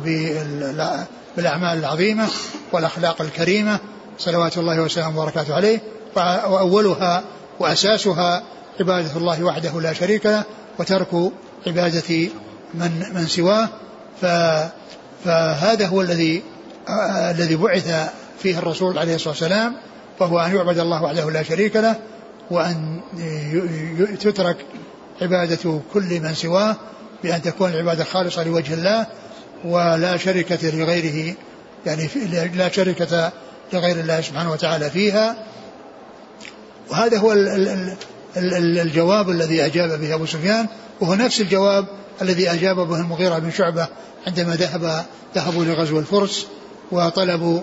بالأعمال العظيمة والأخلاق الكريمة صلوات الله وسلامه وبركاته عليه وأولها وأساسها عبادة الله وحده لا شريك له وترك عبادة من من سواه. فهذا هو الذي الذي بعث فيه الرسول عليه الصلاة والسلام وهو أن يعبد الله وحده لا شريك له وأن تترك عبادة كل من سواه بأن تكون العبادة خالصة لوجه الله ولا شركة لغيره يعني لا شركة لغير الله سبحانه وتعالى فيها. وهذا هو الجواب الذي أجاب به أبو سفيان وهو نفس الجواب الذي أجاب به المغيرة بن شعبة عندما ذهب ذهبوا لغزو الفرس وطلبوا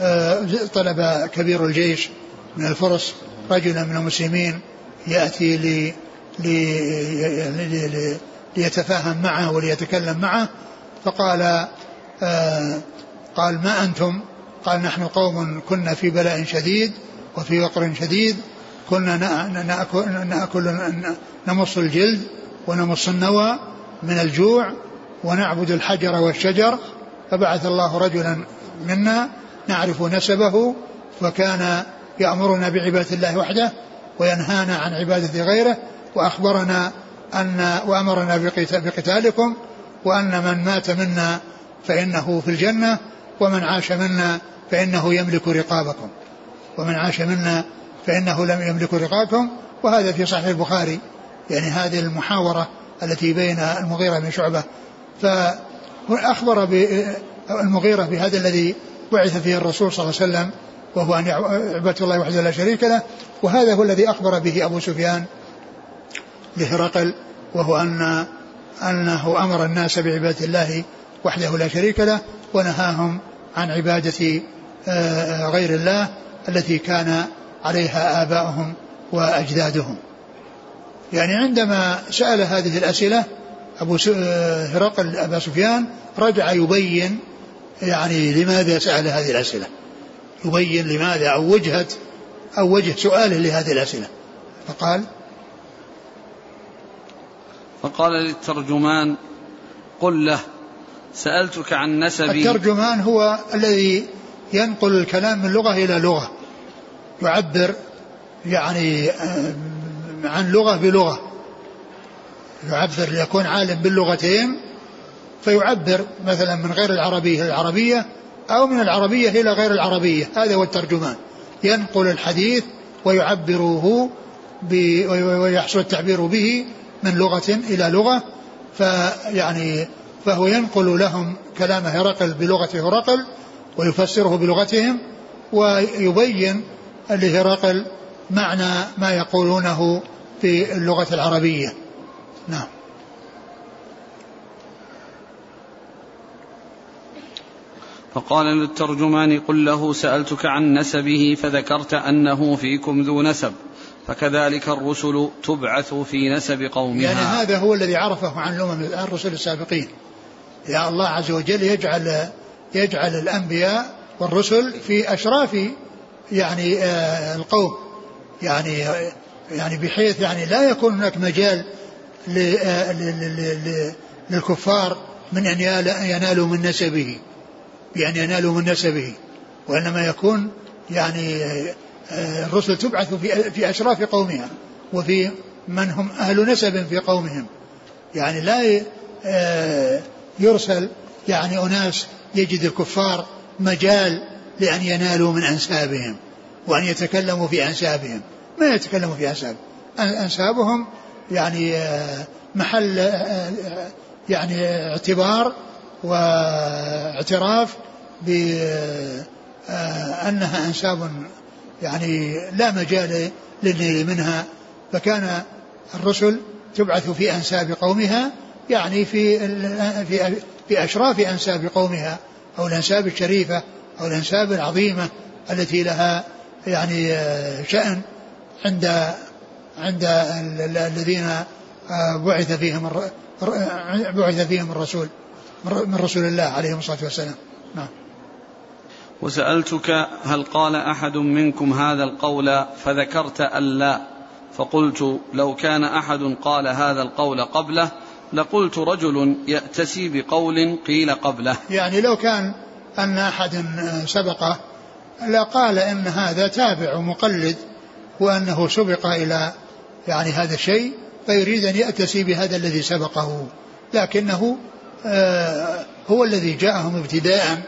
آه، طلب كبير الجيش من الفرس رجلا من المسلمين يأتي لي لي ليتفاهم معه وليتكلم معه فقال آه قال ما أنتم؟ قال نحن قوم كنا في بلاء شديد وفي وقر شديد كنا نأكل, نأكل نمص الجلد ونمص النوى من الجوع ونعبد الحجر والشجر. فبعث الله رجلا منا نعرف نسبه وكان يأمرنا بعبادة الله وحده وينهانا عن عبادة غيره وأخبرنا أن وأمرنا بقتالكم وأن من مات منا فإنه في الجنة ومن عاش منا فإنه يملك رقابكم. ومن عاش منا فإنه لم يملك رقابكم وهذا في صحيح البخاري. يعني هذه المحاورة التي بين المغيرة بن شعبة. فأخبر المغيرة بهذا الذي بعث فيه الرسول صلى الله عليه وسلم وهو أن عبادة الله وحده لا شريك له. وهذا هو الذي أخبر به أبو سفيان لهرقل وهو أن أنه أمر الناس بعبادة الله وحده لا شريك له ونهاهم عن عبادة آه، غير الله التي كان عليها آباؤهم وأجدادهم. يعني عندما سأل هذه الأسئلة أبو هرقل أبا سفيان رجع يبين يعني لماذا سأل هذه الأسئلة. يبين لماذا أو وجهة أو وجه سؤاله لهذه الأسئلة. فقال فقال للترجمان قل له سألتك عن نسبي. الترجمان هو الذي ينقل الكلام من لغة إلى لغة. يعبر يعني آه، عن لغة بلغة. يعبر ليكون عالم باللغتين فيعبر مثلا من غير العربية إلى العربية أو من العربية إلى غير العربية. هذا هو الترجمان. ينقل الحديث ويعبره ويحصل التعبير به من لغة إلى لغة. فيعني فهو ينقل لهم كلام هرقل بلغة هرقل ويفسره بلغتهم ويبين لهرقل معنى ما يقولونه في اللغة العربية. نعم. فقال للترجمان قل له سألتك عن نسبه فذكرت أنه فيكم ذو نسب فكذلك الرسل تبعث في نسب قومها. يعني هذا هو الذي عرفه عن الأمم الرسل السابقين. يا الله عز وجل يجعل يجعل الأنبياء والرسل في أشراف يعني آه القوم. يعني يعني بحيث يعني لا يكون هناك مجال آه، للكفار من أن ينالوا من نسبه. بأن ينالوا من نسبه. وإنما يكون يعني آه، الرسل تبعث في في أشراف قومها. وفي من هم أهل نسب في قومهم. يعني لا يرسل يعني أناس يجد الكفار مجال لأن ينالوا من أنسابهم وأن يتكلموا في أنسابهم. ما يتكلموا في أنساب؟ أنسابهم يعني آه، محل يعني اعتبار واعتراف بأنها أنساب يعني لا مجال للنيل منها. فكان الرسل تبعث في أنساب قومها يعني في في في أشراف أنساب قومها أو الأنساب الشريفة. أو الأنساب العظيمة التي لها يعني شأن عند عند الذين بعث فيهم بعث فيهم الرسول من رسول الله عليه الصلاة والسلام. نعم. وسألتك هل قال أحد منكم هذا القول فذكرت أن لا؟ فقلت لو كان أحد قال هذا القول قبله لقلت رجل يأتسي بقول قيل قبله. يعني لو كان أن أحد سبقه لقال إن هذا تابع ومقلد وأنه سبق إلى يعني هذا الشيء فيريد أن يأتسي بهذا الذي سبقه. لكنه آه، هو الذي جاءهم ابتداء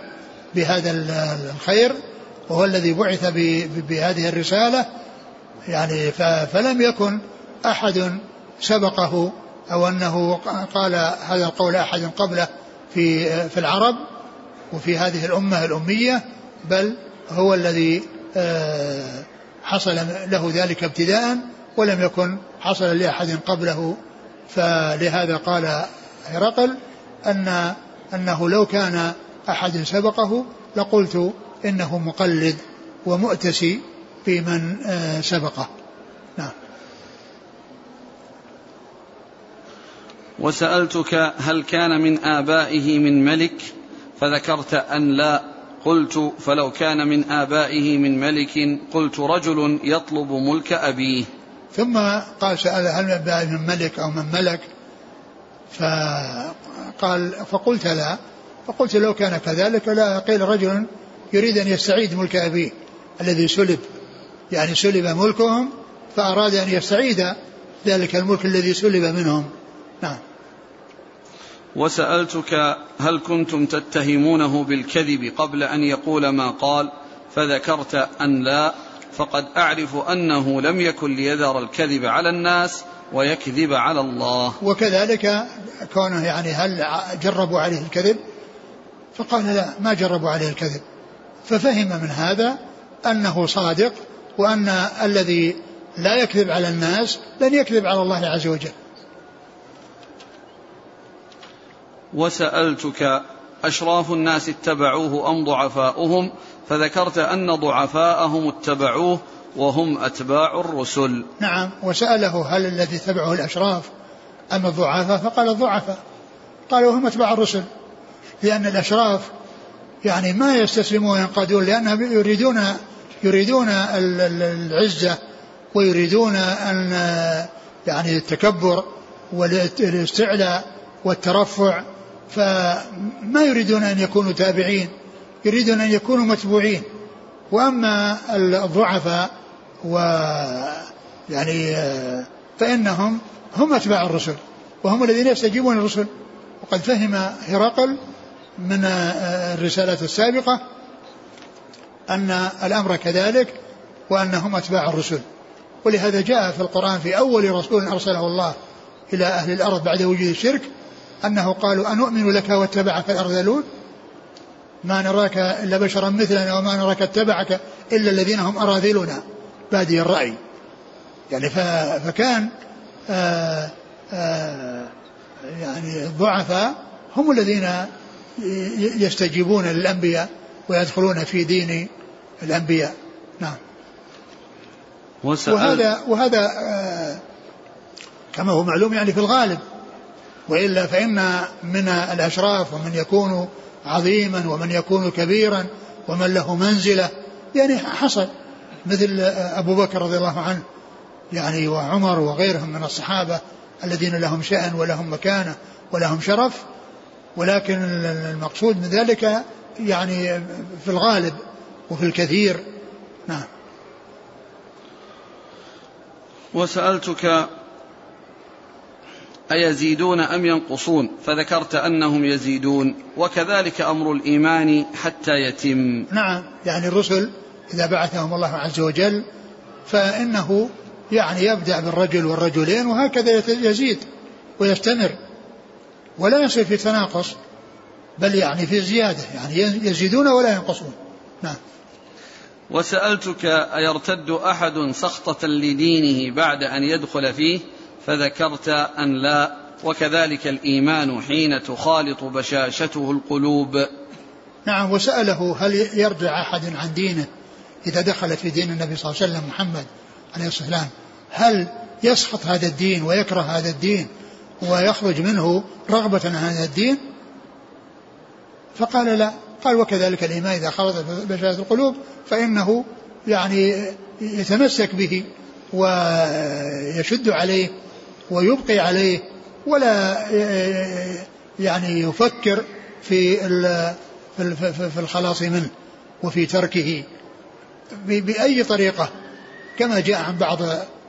بهذا الخير وهو الذي بعث بهذه الرسالة. يعني فلم يكن أحد سبقه أو أنه قال هذا القول أحد قبله في في العرب. وفي هذه الأمة الأمية بل هو الذي آه، حصل له ذلك ابتداء ولم يكن حصل لأحد قبله. فلهذا قال هرقل أن أنه لو كان أحد سبقه لقلت إنه مقلد ومؤتسي في من آه، سبقه. نعم. وسألتك هل كان من آبائه من ملك؟ فذكرت أن لا قلت فلو كان من آبائه من ملك قلت رجل يطلب ملك أبيه. ثم قال سأل هل من آبائه من ملك أو من ملك؟ فقال فقلت لا. فقلت لو كان كذلك لا. قيل رجل يريد أن يستعيد ملك أبيه الذي سلب يعني سلب ملكهم فأراد أن يستعيد ذلك الملك الذي سلب منهم. نعم. وسألتك هل كنتم تتهمونه بالكذب قبل أن يقول ما قال؟ فذكرت أن لا فقد أعرف أنه لم يكن ليذر الكذب على الناس ويكذب على الله. وكذلك كونه يعني هل جربوا عليه الكذب؟ فقال لا ما جربوا عليه الكذب. ففهم من هذا أنه صادق وأن الذي لا يكذب على الناس لن يكذب على الله عز وجل. وسألتك أشراف الناس اتبعوه أم ضعفاؤهم؟ فذكرت أن ضعفاءهم اتبعوه وهم أتباع الرسل. نعم وسأله هل الذي تبعه الأشراف أم الضعفاء؟ فقال الضعفاء. قال وهم أتباع الرسل لأن الأشراف يعني ما يستسلمون وينقادون لأنهم يريدون يريدون العزة ويريدون أن يعني التكبر والإستعلاء والترفع. فما يريدون أن يكونوا تابعين يريدون أن يكونوا متبوعين. وأما الضعفاء و يعني فإنهم هم أتباع الرسل وهم الذين يستجيبون الرسل وقد فهم هرقل من الرسالة السابقة أن الأمر كذلك وأنهم أتباع الرسل. ولهذا جاء في القرآن في أول رسول أرسله الله إلى أهل الأرض بعد وجود الشرك أنه قالوا أنؤمن لك واتبعك الأرذلون ما نراك إلا بشرا مثلنا وما نراك اتبعك إلا الذين هم أراذلنا. بادي الرأي. يعني فكان آآ آآ يعني الضعفاء هم الذين يستجيبون للأنبياء ويدخلون في دين الأنبياء. نعم. وهذا وهذا كما هو معلوم يعني في الغالب. وإلا فإن من الأشراف ومن يكون عظيما ومن يكون كبيرا ومن له منزلة يعني حصل مثل أبو بكر رضي الله عنه يعني وعمر وغيرهم من الصحابة الذين لهم شأن ولهم مكانة ولهم شرف ولكن المقصود من ذلك يعني في الغالب وفي الكثير. نعم. وسألتك أيزيدون أم ينقصون؟ فذكرت أنهم يزيدون وكذلك أمر الإيمان حتى يتم. نعم يعني الرسل إذا بعثهم الله عز وجل فإنه يعني يبدأ بالرجل والرجلين وهكذا يزيد ويستمر ولا يصير في تناقص بل يعني في زيادة يعني يزيدون ولا ينقصون. نعم. وسألتك أيرتد أحد سخطة لدينه بعد أن يدخل فيه؟ فذكرت أن لا وكذلك الإيمان حين تخالط بشاشته القلوب. نعم وسأله هل يرجع أحد عن دينه إذا دخل في دين النبي صلى الله عليه وسلم محمد عليه الصلاة والسلام؟ هل يسخط هذا الدين ويكره هذا الدين ويخرج منه رغبة عن هذا الدين؟ فقال لا. قال وكذلك الإيمان إذا خلط بشاشة القلوب فإنه يعني يتمسك به ويشد عليه ويبقي عليه ولا يعني يفكر في في الخلاص منه وفي تركه بأي طريقة كما جاء عن بعض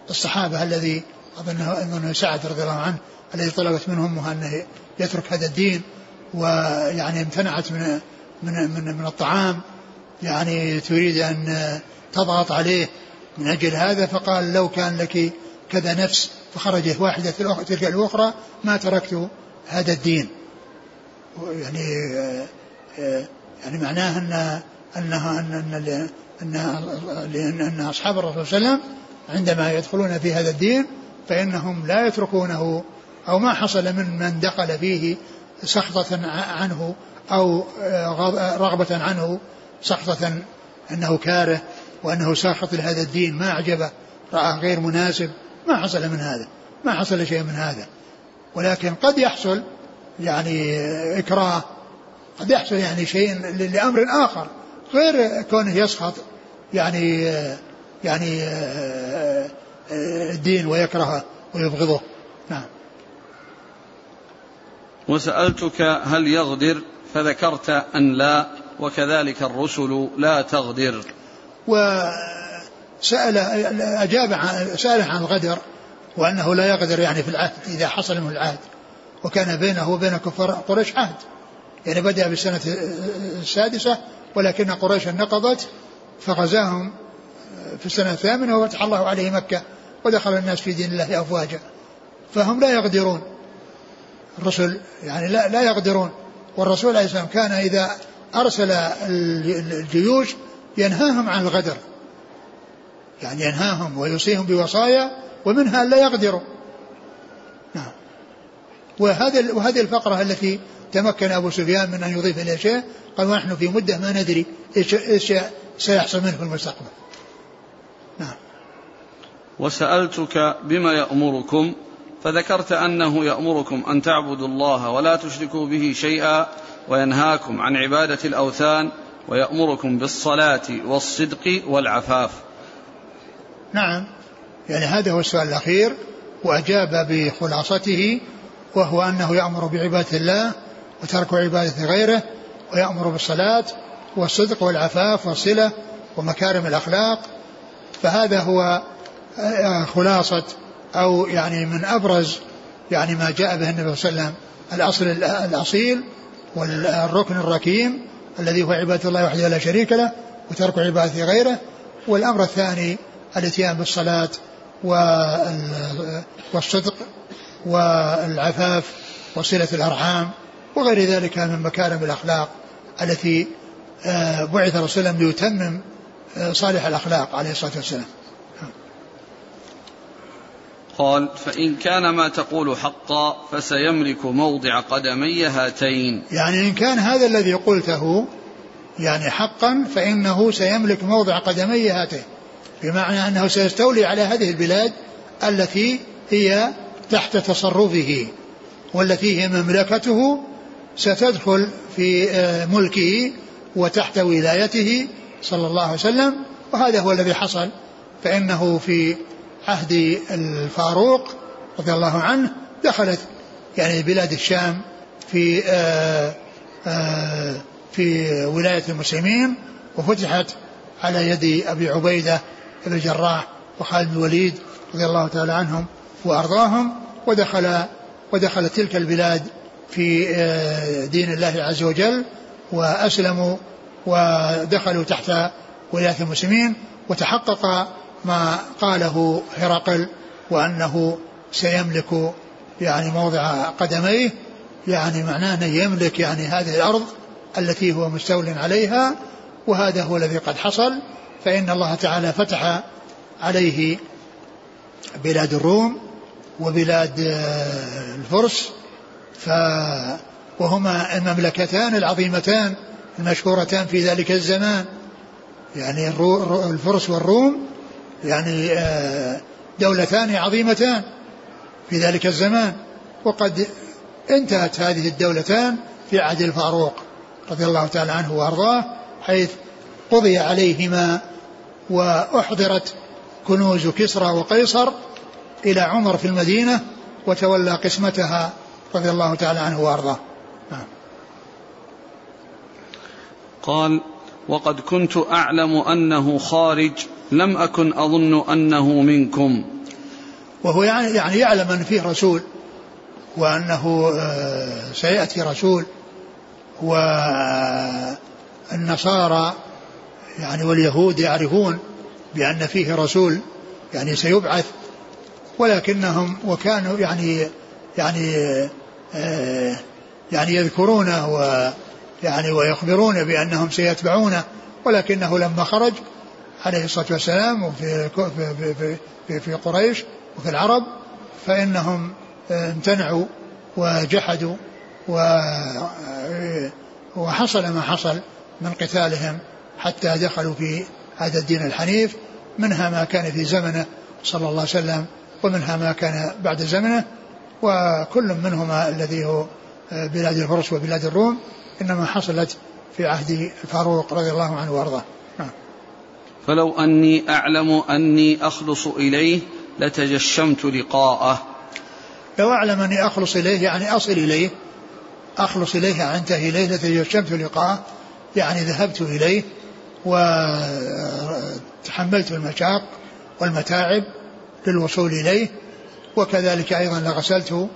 الصحابة الذي أظنه أنه سعد رضي الله عنه الذي طلبت منه أمه أنه يترك هذا الدين ويعني امتنعت من من من, من الطعام يعني تريد أن تضغط عليه من أجل هذا فقال لو كان لك كذا نفس فخرجت واحدة تلك الأخرى ما تركت هذا الدين. يعني يعني معناه أن أنها أن أن أن, أن أصحاب الرسول صلى الله عليه وسلم عندما يدخلون في هذا الدين فإنهم لا يتركونه أو ما حصل من من دخل فيه سخطة عنه أو رغبة عنه سخطة أنه كاره وأنه ساخط لهذا الدين ما أعجبه رأى غير مناسب. ما حصل من هذا ما حصل شيء من هذا. ولكن قد يحصل يعني إكراه قد يحصل يعني شيء لأمر آخر غير كونه يسخط يعني يعني الدين ويكرهه ويبغضه. نعم. وسألتك هل يغدر؟ فذكرت أن لا وكذلك الرسل لا تغدر. وسأل أجاب عن سأله عن الغدر وأنه لا يغدر يعني في العهد إذا حصل منه العهد وكان بينه وبين كفار قريش عهد. يعني بدأ بالسنة السادسة ولكن قريش نقضت فغزاهم في السنة الثامنة وفتح الله عليه مكة ودخل الناس في دين الله أفواجا. فهم لا يقدرون الرسل يعني لا, لا يقدرون والرسول عليه السلام كان إذا أرسل الجيوش ينهاهم عن الغدر. يعني ينهاهم ويوصيهم بوصايا ومنها لا يقدروا. نعم. وهذا وهذه الفقرة التي تمكن أبو سفيان من أن يضيف إلى شيء قال ونحن في مدة ما ندري إيش, إيش سيحصل منه في المستقبل. نعم. وسألتك بما يأمركم فذكرت أنه يأمركم أن تعبدوا الله ولا تشركوا به شيئا وينهاكم عن عبادة الأوثان ويأمركم بالصلاة والصدق والعفاف. نعم. يعني هذا هو السؤال الأخير وأجاب بخلاصته وهو أنه يأمر بعبادة الله وترك عبادة غيره ويأمر بالصلاة والصدق والعفاف والصلة ومكارم الأخلاق. فهذا هو آه، خلاصة أو يعني من أبرز يعني ما جاء به النبي صلى الله عليه وسلم. الأصل الأصيل والركن الركيم الذي هو عبادة الله وحده لا شريك له وترك عبادة غيره. والأمر الثاني الإتيان بالصلاة والصدق والعفاف وصلة الأرحام وغير ذلك من مكارم الأخلاق التي آه، بعث الرسول ليتمم آه، صالح الأخلاق عليه الصلاة والسلام. قال فإن كان ما تقول حقا فسيملك موضع قدمي هاتين. يعني إن كان هذا الذي قلته يعني حقا فإنه سيملك موضع قدمي هاتين. بمعنى أنه سيستولي على هذه البلاد التي هي تحت تصرفه والتي هي مملكته ستدخل في آه، ملكه وتحت ولايته صلى الله عليه وسلم. وهذا هو الذي حصل فإنه في عهد الفاروق رضي الله عنه دخلت يعني بلاد الشام في آه، آه، في ولاية المسلمين وفتحت على يد أبي عبيدة بن الجراح وخالد بن الوليد رضي الله تعالى عنهم وأرضاهم ودخل ودخل تلك البلاد في آه، دين الله عز وجل وأسلموا ودخلوا تحت ولاية المسلمين وتحقق ما قاله هرقل وأنه سيملك يعني موضع قدميه يعني معناه أنه يملك يعني هذه الأرض التي هو مستول عليها وهذا هو الذي قد حصل. فإن الله تعالى فتح عليه بلاد الروم وبلاد آه، الفرس ف وهما المملكتان العظيمتان المشهورتان في ذلك الزمان. يعني الفرس والروم يعني آه، دولتان عظيمتان في ذلك الزمان. وقد انتهت هذه الدولتان في عهد الفاروق رضي الله تعالى عنه وأرضاه حيث قضي عليهما وأحضرت كنوز كسرى وقيصر إلى عمر في المدينة وتولى قسمتها رضي الله تعالى عنه وأرضاه. نعم. قال: وقد كنت أعلم أنه خارج لم أكن أظن أنه منكم وهو يعني, يعني يعلم أن فيه رسول وأنه آه، سيأتي رسول والنصارى يعني واليهود يعرفون بأن فيه رسول يعني سيبعث ولكنهم وكانوا يعني يعني آه، يعني يذكرونه ويعني ويخبرون بأنهم سيتبعونه ولكنه لما خرج عليه الصلاة والسلام في, في, في, في قريش وفي العرب فإنهم امتنعوا وجحدوا وحصل ما حصل من قتالهم حتى دخلوا في هذا الدين الحنيف منها ما كان في زمنه صلى الله عليه وسلم ومنها ما كان بعد زمنه وكل منهما الذي هو بلاد الفرس وبلاد الروم إنما حصلت في عهد الفاروق رضي الله عنه وأرضاه. فلو أني أعلم أني أخلص إليه لتجشمت لقاءه. لو أعلم أني أخلص إليه يعني أصل إليه أخلص إليه يعني أنتهي إليه لتجشمت لقاءه يعني ذهبت إليه وتحملت المشاق والمتاعب للوصول إليه وكذلك أيضا لغسلت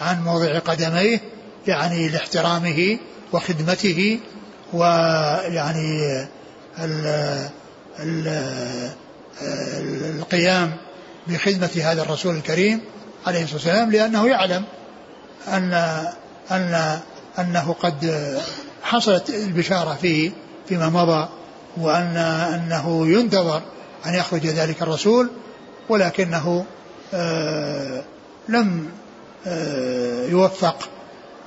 عن موضع قدميه يعني لاحترامه وخدمته ويعني القيام بخدمة هذا الرسول الكريم عليه الصلاة والسلام لأنه يعلم أن أن أنه قد حصلت البشارة فيه فيما مضى وأن أنه ينتظر أن يخرج ذلك الرسول ولكنه آه لم آه يوفق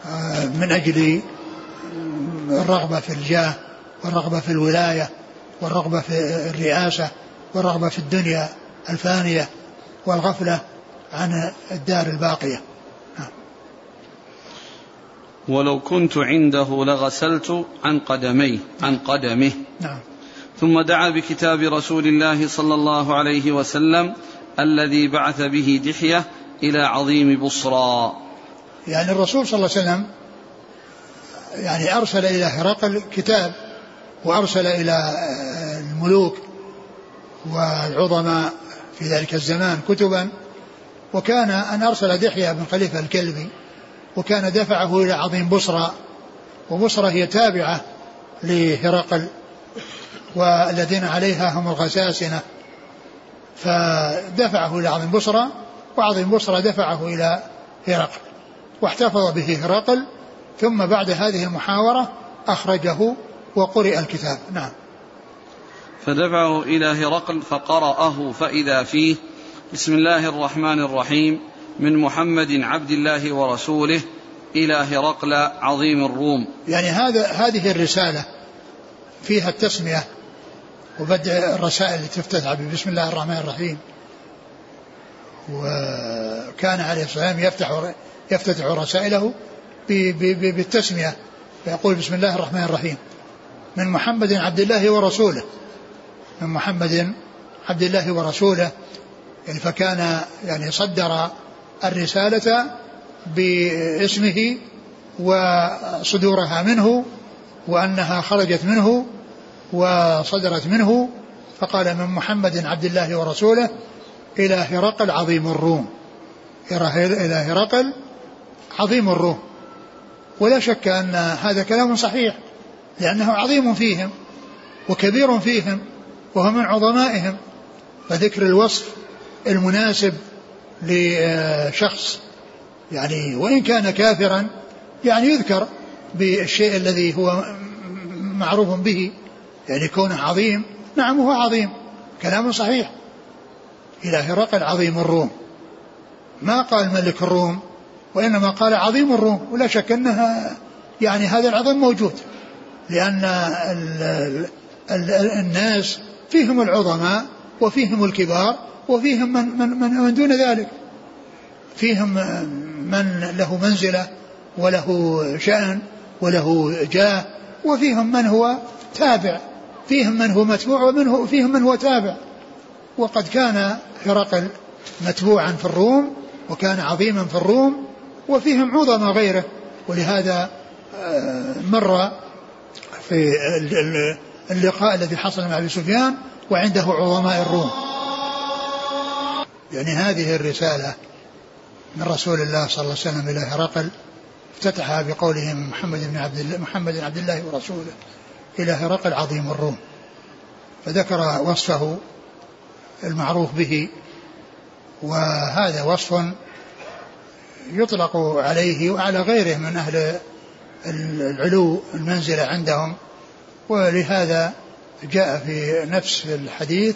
آه من أجل الرغبة في الجاه والرغبة في الولاية والرغبة في الرئاسة والرغبة في الدنيا الفانية والغفلة عن الدار الباقية. ولو كنت عنده لغسلت عن قدميه عن قدمه. نعم. ثم دعا بكتاب رسول الله صلى الله عليه وسلم الذي بعث به دحية إلى عظيم بصرى. يعني الرسول صلى الله عليه وسلم يعني أرسل إلى هرقل كتاب وأرسل إلى الملوك والعظماء في ذلك الزمان كتبا وكان أن أرسل دحية بن خليفة الكلبي وكان دفعه إلى عظيم بصرى وبصرى هي تابعة لهرقل. والذين عليها هم الغساسنة. فدفعه إلى عظيم بصرى وعظيم بصرى دفعه إلى هرقل واحتفظ به هرقل ثم بعد هذه المحاورة أخرجه وقرئ الكتاب. نعم. فدفعه إلى هرقل فقرأه فإذا فيه بسم الله الرحمن الرحيم من محمد عبد الله ورسوله إلى هرقل عظيم الروم. يعني هذا هذه الرسالة فيها التسمية وبدء الرسائل التي تفتتح بسم الله الرحمن الرحيم. وكان عليه الصلاة والسلام يفتح يفتتح رسائله بالتسمية. فيقول بسم الله الرحمن الرحيم. من محمد عبد الله ورسوله. من محمد عبد الله ورسوله. يعني فكان يعني صدر الرسالة باسمه وصدورها منه وأنها خرجت منه وصدرت منه فقال من محمد عبد الله ورسوله إلى هرقل عظيم الروم. إلى هرقل عظيم الروم. ولا شك أن هذا كلام صحيح لأنه عظيم فيهم وكبير فيهم وهو من عظمائهم. فذكر الوصف المناسب لشخص يعني وإن كان كافرا يعني يذكر بالشيء الذي هو معروف به. يعني كونه عظيم. نعم هو عظيم. كلام صحيح. إلى هرقل عظيم الروم. ما قال ملك الروم وإنما قال عظيم الروم. ولا شك أنها يعني هذا العظم موجود. لأن ال ال ال الناس فيهم العظماء وفيهم الكبار وفيهم من, من, من, من دون ذلك. فيهم من له منزلة وله شأن وله جاه وفيهم من هو تابع فيهم من هو متبوع ومنه فيهم من هو تابع. وقد كان هرقل متبوعا في الروم وكان عظيما في الروم وفيهم عظم غيره. ولهذا آه، مر في اللقاء الذي حصل مع أبي سفيان وعنده عظماء الروم. يعني هذه الرسالة من رسول الله صلى الله عليه وسلم إلى هرقل افتتحها بقوله محمد بن عبد الله محمد بن عبد الله ورسوله. إلى هرقل عظيم الروم فذكر وصفه المعروف به وهذا وصف يطلق عليه وعلى غيره من أهل العلو المنزلة عندهم ولهذا جاء في نفس الحديث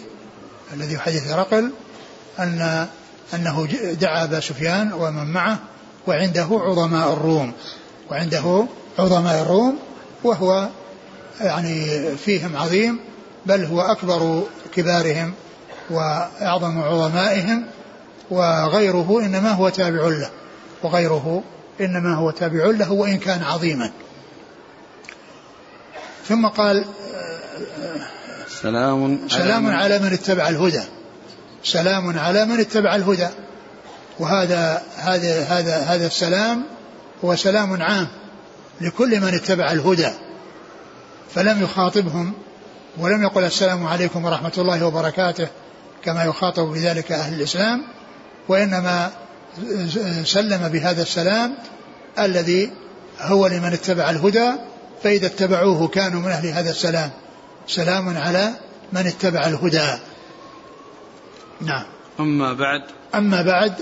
الذي حديث هرقل أن أنه دعا أبا سفيان ومن معه وعنده عظماء الروم وعنده عظماء الروم وهو يعني فيهم عظيم بل هو أكبر كبارهم وأعظم عظمائهم وغيره إنما هو تابع له وغيره إنما هو تابع له وإن كان عظيما. ثم قال سلام سلام على من اتبع الهدى. سلام على من اتبع الهدى. وهذا هذا هذا هذا السلام هو سلام عام لكل من اتبع الهدى. فلم يخاطبهم ولم يقل السلام عليكم ورحمة الله وبركاته كما يخاطب بذلك أهل الإسلام وإنما سلم بهذا السلام الذي هو لمن اتبع الهدى فإذا اتبعوه كانوا من أهل هذا السلام. سلام على من اتبع الهدى. نعم. أما بعد أما بعد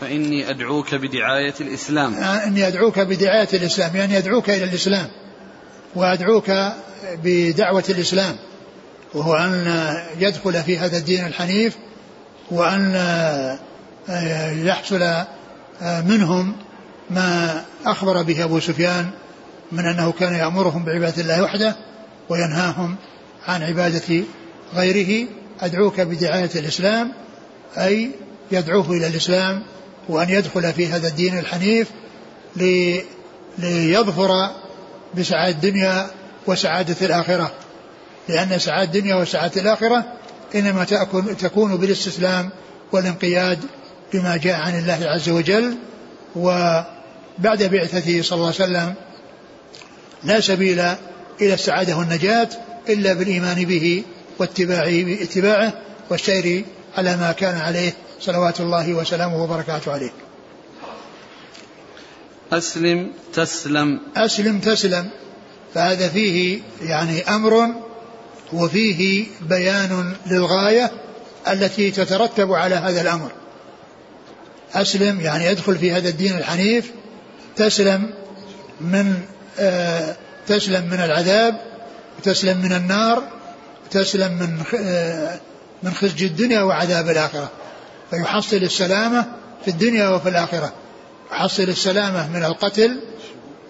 فإني أدعوك بدعاية الإسلام. إني أدعوك بدعاية الإسلام يعني أدعوك إلى الإسلام. وأدعوك بدعوة الإسلام وهو أن يدخل في هذا الدين الحنيف وأن يحصل منهم ما أخبر به أبو سفيان من أنه كان يأمرهم بعبادة الله وحده وينهاهم عن عبادة غيره. أدعوك بدعاية الإسلام أي يدعوه إلى الإسلام وأن يدخل في هذا الدين الحنيف ليظفر بسعادة الدنيا وسعادة الآخرة. لأن سعادة الدنيا وسعادة الآخرة إنما تكون بالاستسلام والانقياد بما جاء عن الله عز وجل. وبعد بعثته صلى الله عليه وسلم لا سبيل إلى السعادة والنجاة إلا بالإيمان به واتباعه اتباعه والسير على ما كان عليه صلوات الله وسلامه وبركاته عليه. أسلم تسلم. أسلم تسلم. فهذا فيه يعني أمر وفيه بيان للغاية التي تترتب على هذا الأمر. أسلم يعني ادخل في هذا الدين الحنيف. تسلم من آه تسلم من العذاب وتسلم من النار تسلم من آه من خزي الدنيا وعذاب الآخرة. فيحصل السلامة في الدنيا وفي الآخرة. يحصل السلامة من القتل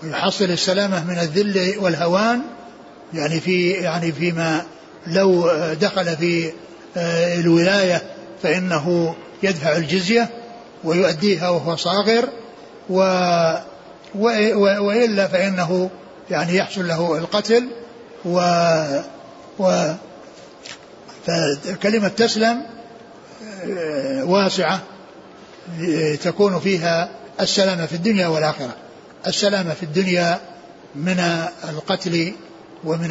ويحصل السلامة من الذل والهوان. يعني في يعني فيما لو دخل في آه، الولاية فإنه يدفع الجزية ويؤديها وهو صاغر. و وإلا فإنه يعني يحصل له القتل. و, و فكلمة تسلم آه، واسعة تكون فيها السلامة في الدنيا والآخرة. السلامة في الدنيا من القتل ومن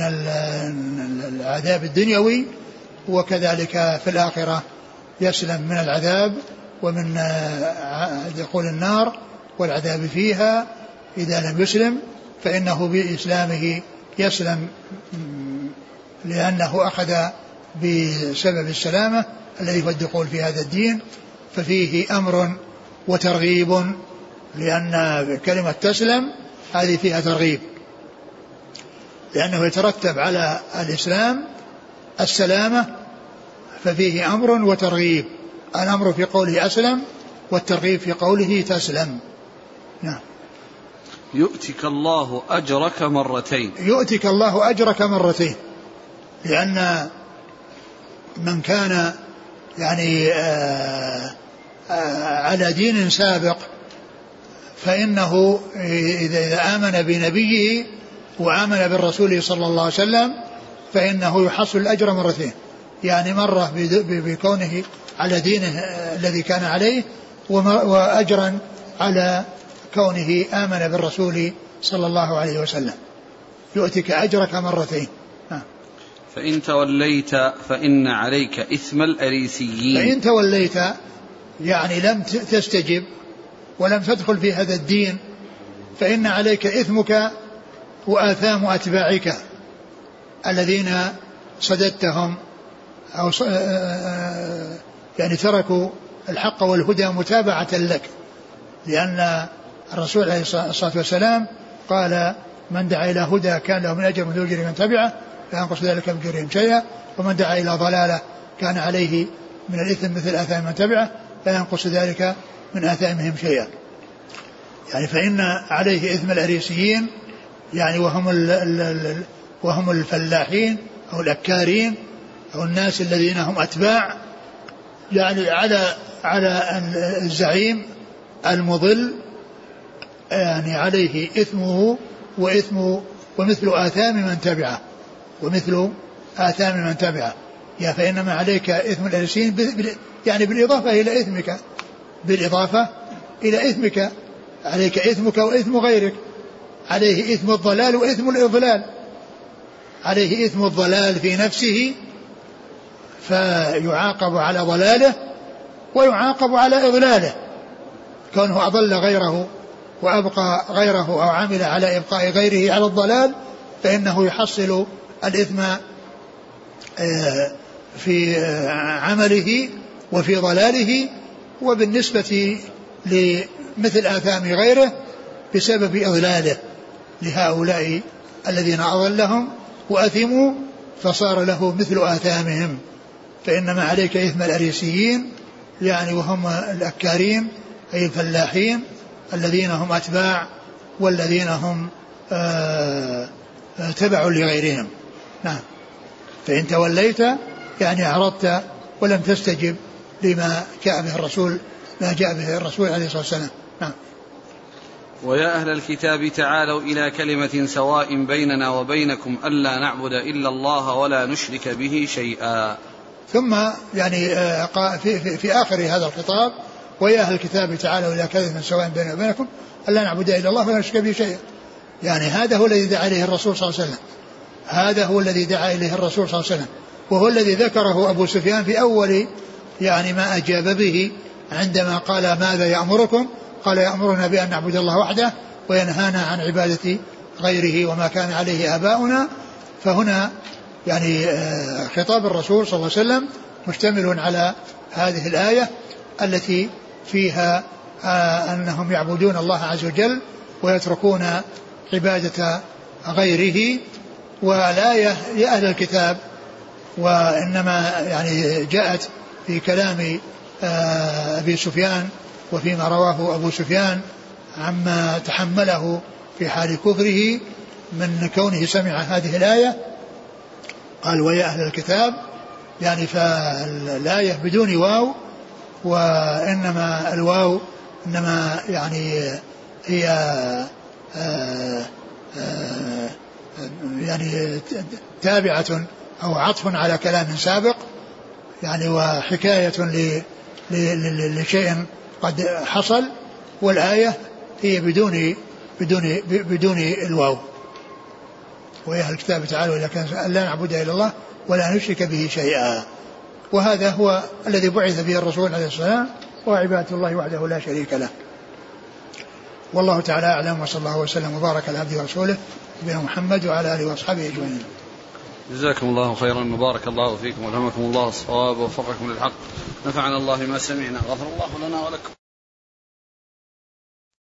العذاب الدنيوي وكذلك في الآخرة يسلم من العذاب ومن دخول النار والعذاب فيها. إذا لم يسلم فإنه بإسلامه يسلم لأنه أخذ بسبب السلامة الذي هو الدخول في هذا الدين. ففيه أمر وترغيب لأن كلمة تسلم هذه فيها ترغيب. لأنه يترتب على الإسلام السلامة ففيه أمر وترغيب. الأمر في قوله أسلم والترغيب في قوله تسلم. نعم. يؤتك الله أجرك مرتين. يؤتك الله أجرك مرتين. لأن من كان يعني آآ آآ على دين سابق فإنه إذا, آمن بنبيه وآمن بالرسول صلى الله عليه وسلم فإنه يحصل الأجر مرتين. يعني مرة بكونه على دينه الذي كان عليه وأجرا على كونه آمن بالرسول صلى الله عليه وسلم. يؤتك أجرك مرتين. فإن توليت فإن عليك إثم الأريسيين. فإن توليت يعني لم تستجب ولم تدخل في هذا الدين فإن عليك إثمك وآثام أتباعك الذين صددتهم أو يعني تركوا الحق والهدى متابعة لك. لأن الرسول عليه الصلاة والسلام قال من دعا إلى هدى كان له من أجر من أجر من تبعه لا ينقص ذلك من أجرهم شيئا. ومن دعا إلى ضلالة كان عليه من الإثم مثل آثام من تبعه لا ينقص ذلك من آثامهم شيئا. يعني فإن عليه إثم الأريسيين يعني وهم ال ال ال وهم الفلاحين أو الأكارين أو الناس الذين هم أتباع يعني على على الزعيم المضل يعني عليه إثمه وإثم ومثل آثام من تبعه ومثل آثام من تبعه. يا فإنما عليك إثم الأرسين يعني بالإضافة إلى إثمك. بالإضافة إلى إثمك. عليك إثمك وإثم غيرك. عليه إثم الضلال وإثم الإضلال. عليه إثم الضلال في نفسه فيعاقب على ضلاله ويعاقب على إضلاله. كونه أضل غيره وأبقى غيره أو عمل على إبقاء غيره على الضلال فإنه يحصل الإثم آه، في عمله وفي ضلاله وبالنسبة لمثل آثام غيره بسبب إضلاله لهؤلاء الذين أضلهم وأثموا فصار له مثل آثامهم. فإنما عليك إثم الأريسيين يعني وهم الأكارين أي الفلاحين الذين هم أتباع والذين هم آه، آه، تبع لغيرهم. نعم. فإن توليت يعني أعرضت ولم تستجب. لما جاء به الرسول ما جاء به الرسول عليه الصلاة والسلام. نعم. ويا أهل الكتاب تعالوا إلى كلمة سواء بيننا وبينكم ألا نعبد إلا الله ولا نشرك به شيئا. ثم يعني آه، في, في, في آخر هذا الخطاب ويا أهل الكتاب تعالوا إلى كلمة سواء بيننا وبينكم ألا نعبد إلا الله ولا نشرك به شيئا. يعني هذا هو الذي دعا إليه الرسول صلى الله عليه وسلم. هذا هو الذي دعا إليه الرسول صلى الله عليه وسلم. وهو الذي ذكره أبو سفيان في أول يعني ما أجاب به عندما قال ماذا يأمركم؟ قال يأمرنا بأن نعبد الله وحده وينهانا عن عبادة غيره وما كان عليه آباؤنا. فهنا يعني آه، خطاب الرسول صلى الله عليه وسلم مشتمل على هذه الآية التي فيها آه، أنهم يعبدون الله عز وجل ويتركون عبادة غيره. والآية لأهل الكتاب وإنما يعني جاءت في كلام آه، أبي سفيان وفيما رواه أبو سفيان عما تحمله في حال كفره من كونه سمع هذه الآية. قال ويا أهل الكتاب يعني فالآية بدون واو وإنما الواو إنما يعني هي آه، آه، يعني تابعة أو عطف على كلام سابق يعني وحكاية لشيء قد حصل والآية هي بدون بدون بدون الواو. ويا الكتاب تعالوا إلى كان لا نعبد إلا الله ولا نشرك به شيئا. وهذا هو الذي بعث به الرسول عليه والسلام وعبادة الله وحده لا شريك له. والله تعالى أعلم وصلى الله وسلم وبارك على عبده ورسوله نبينا محمد وعلى آله وأصحابه أجمعين. جزاكم الله خيرا وبارك الله فيكم وألهمكم الله الصواب ووفقكم للحق. نفعنا الله ما سمعنا غفر الله لنا ولكم.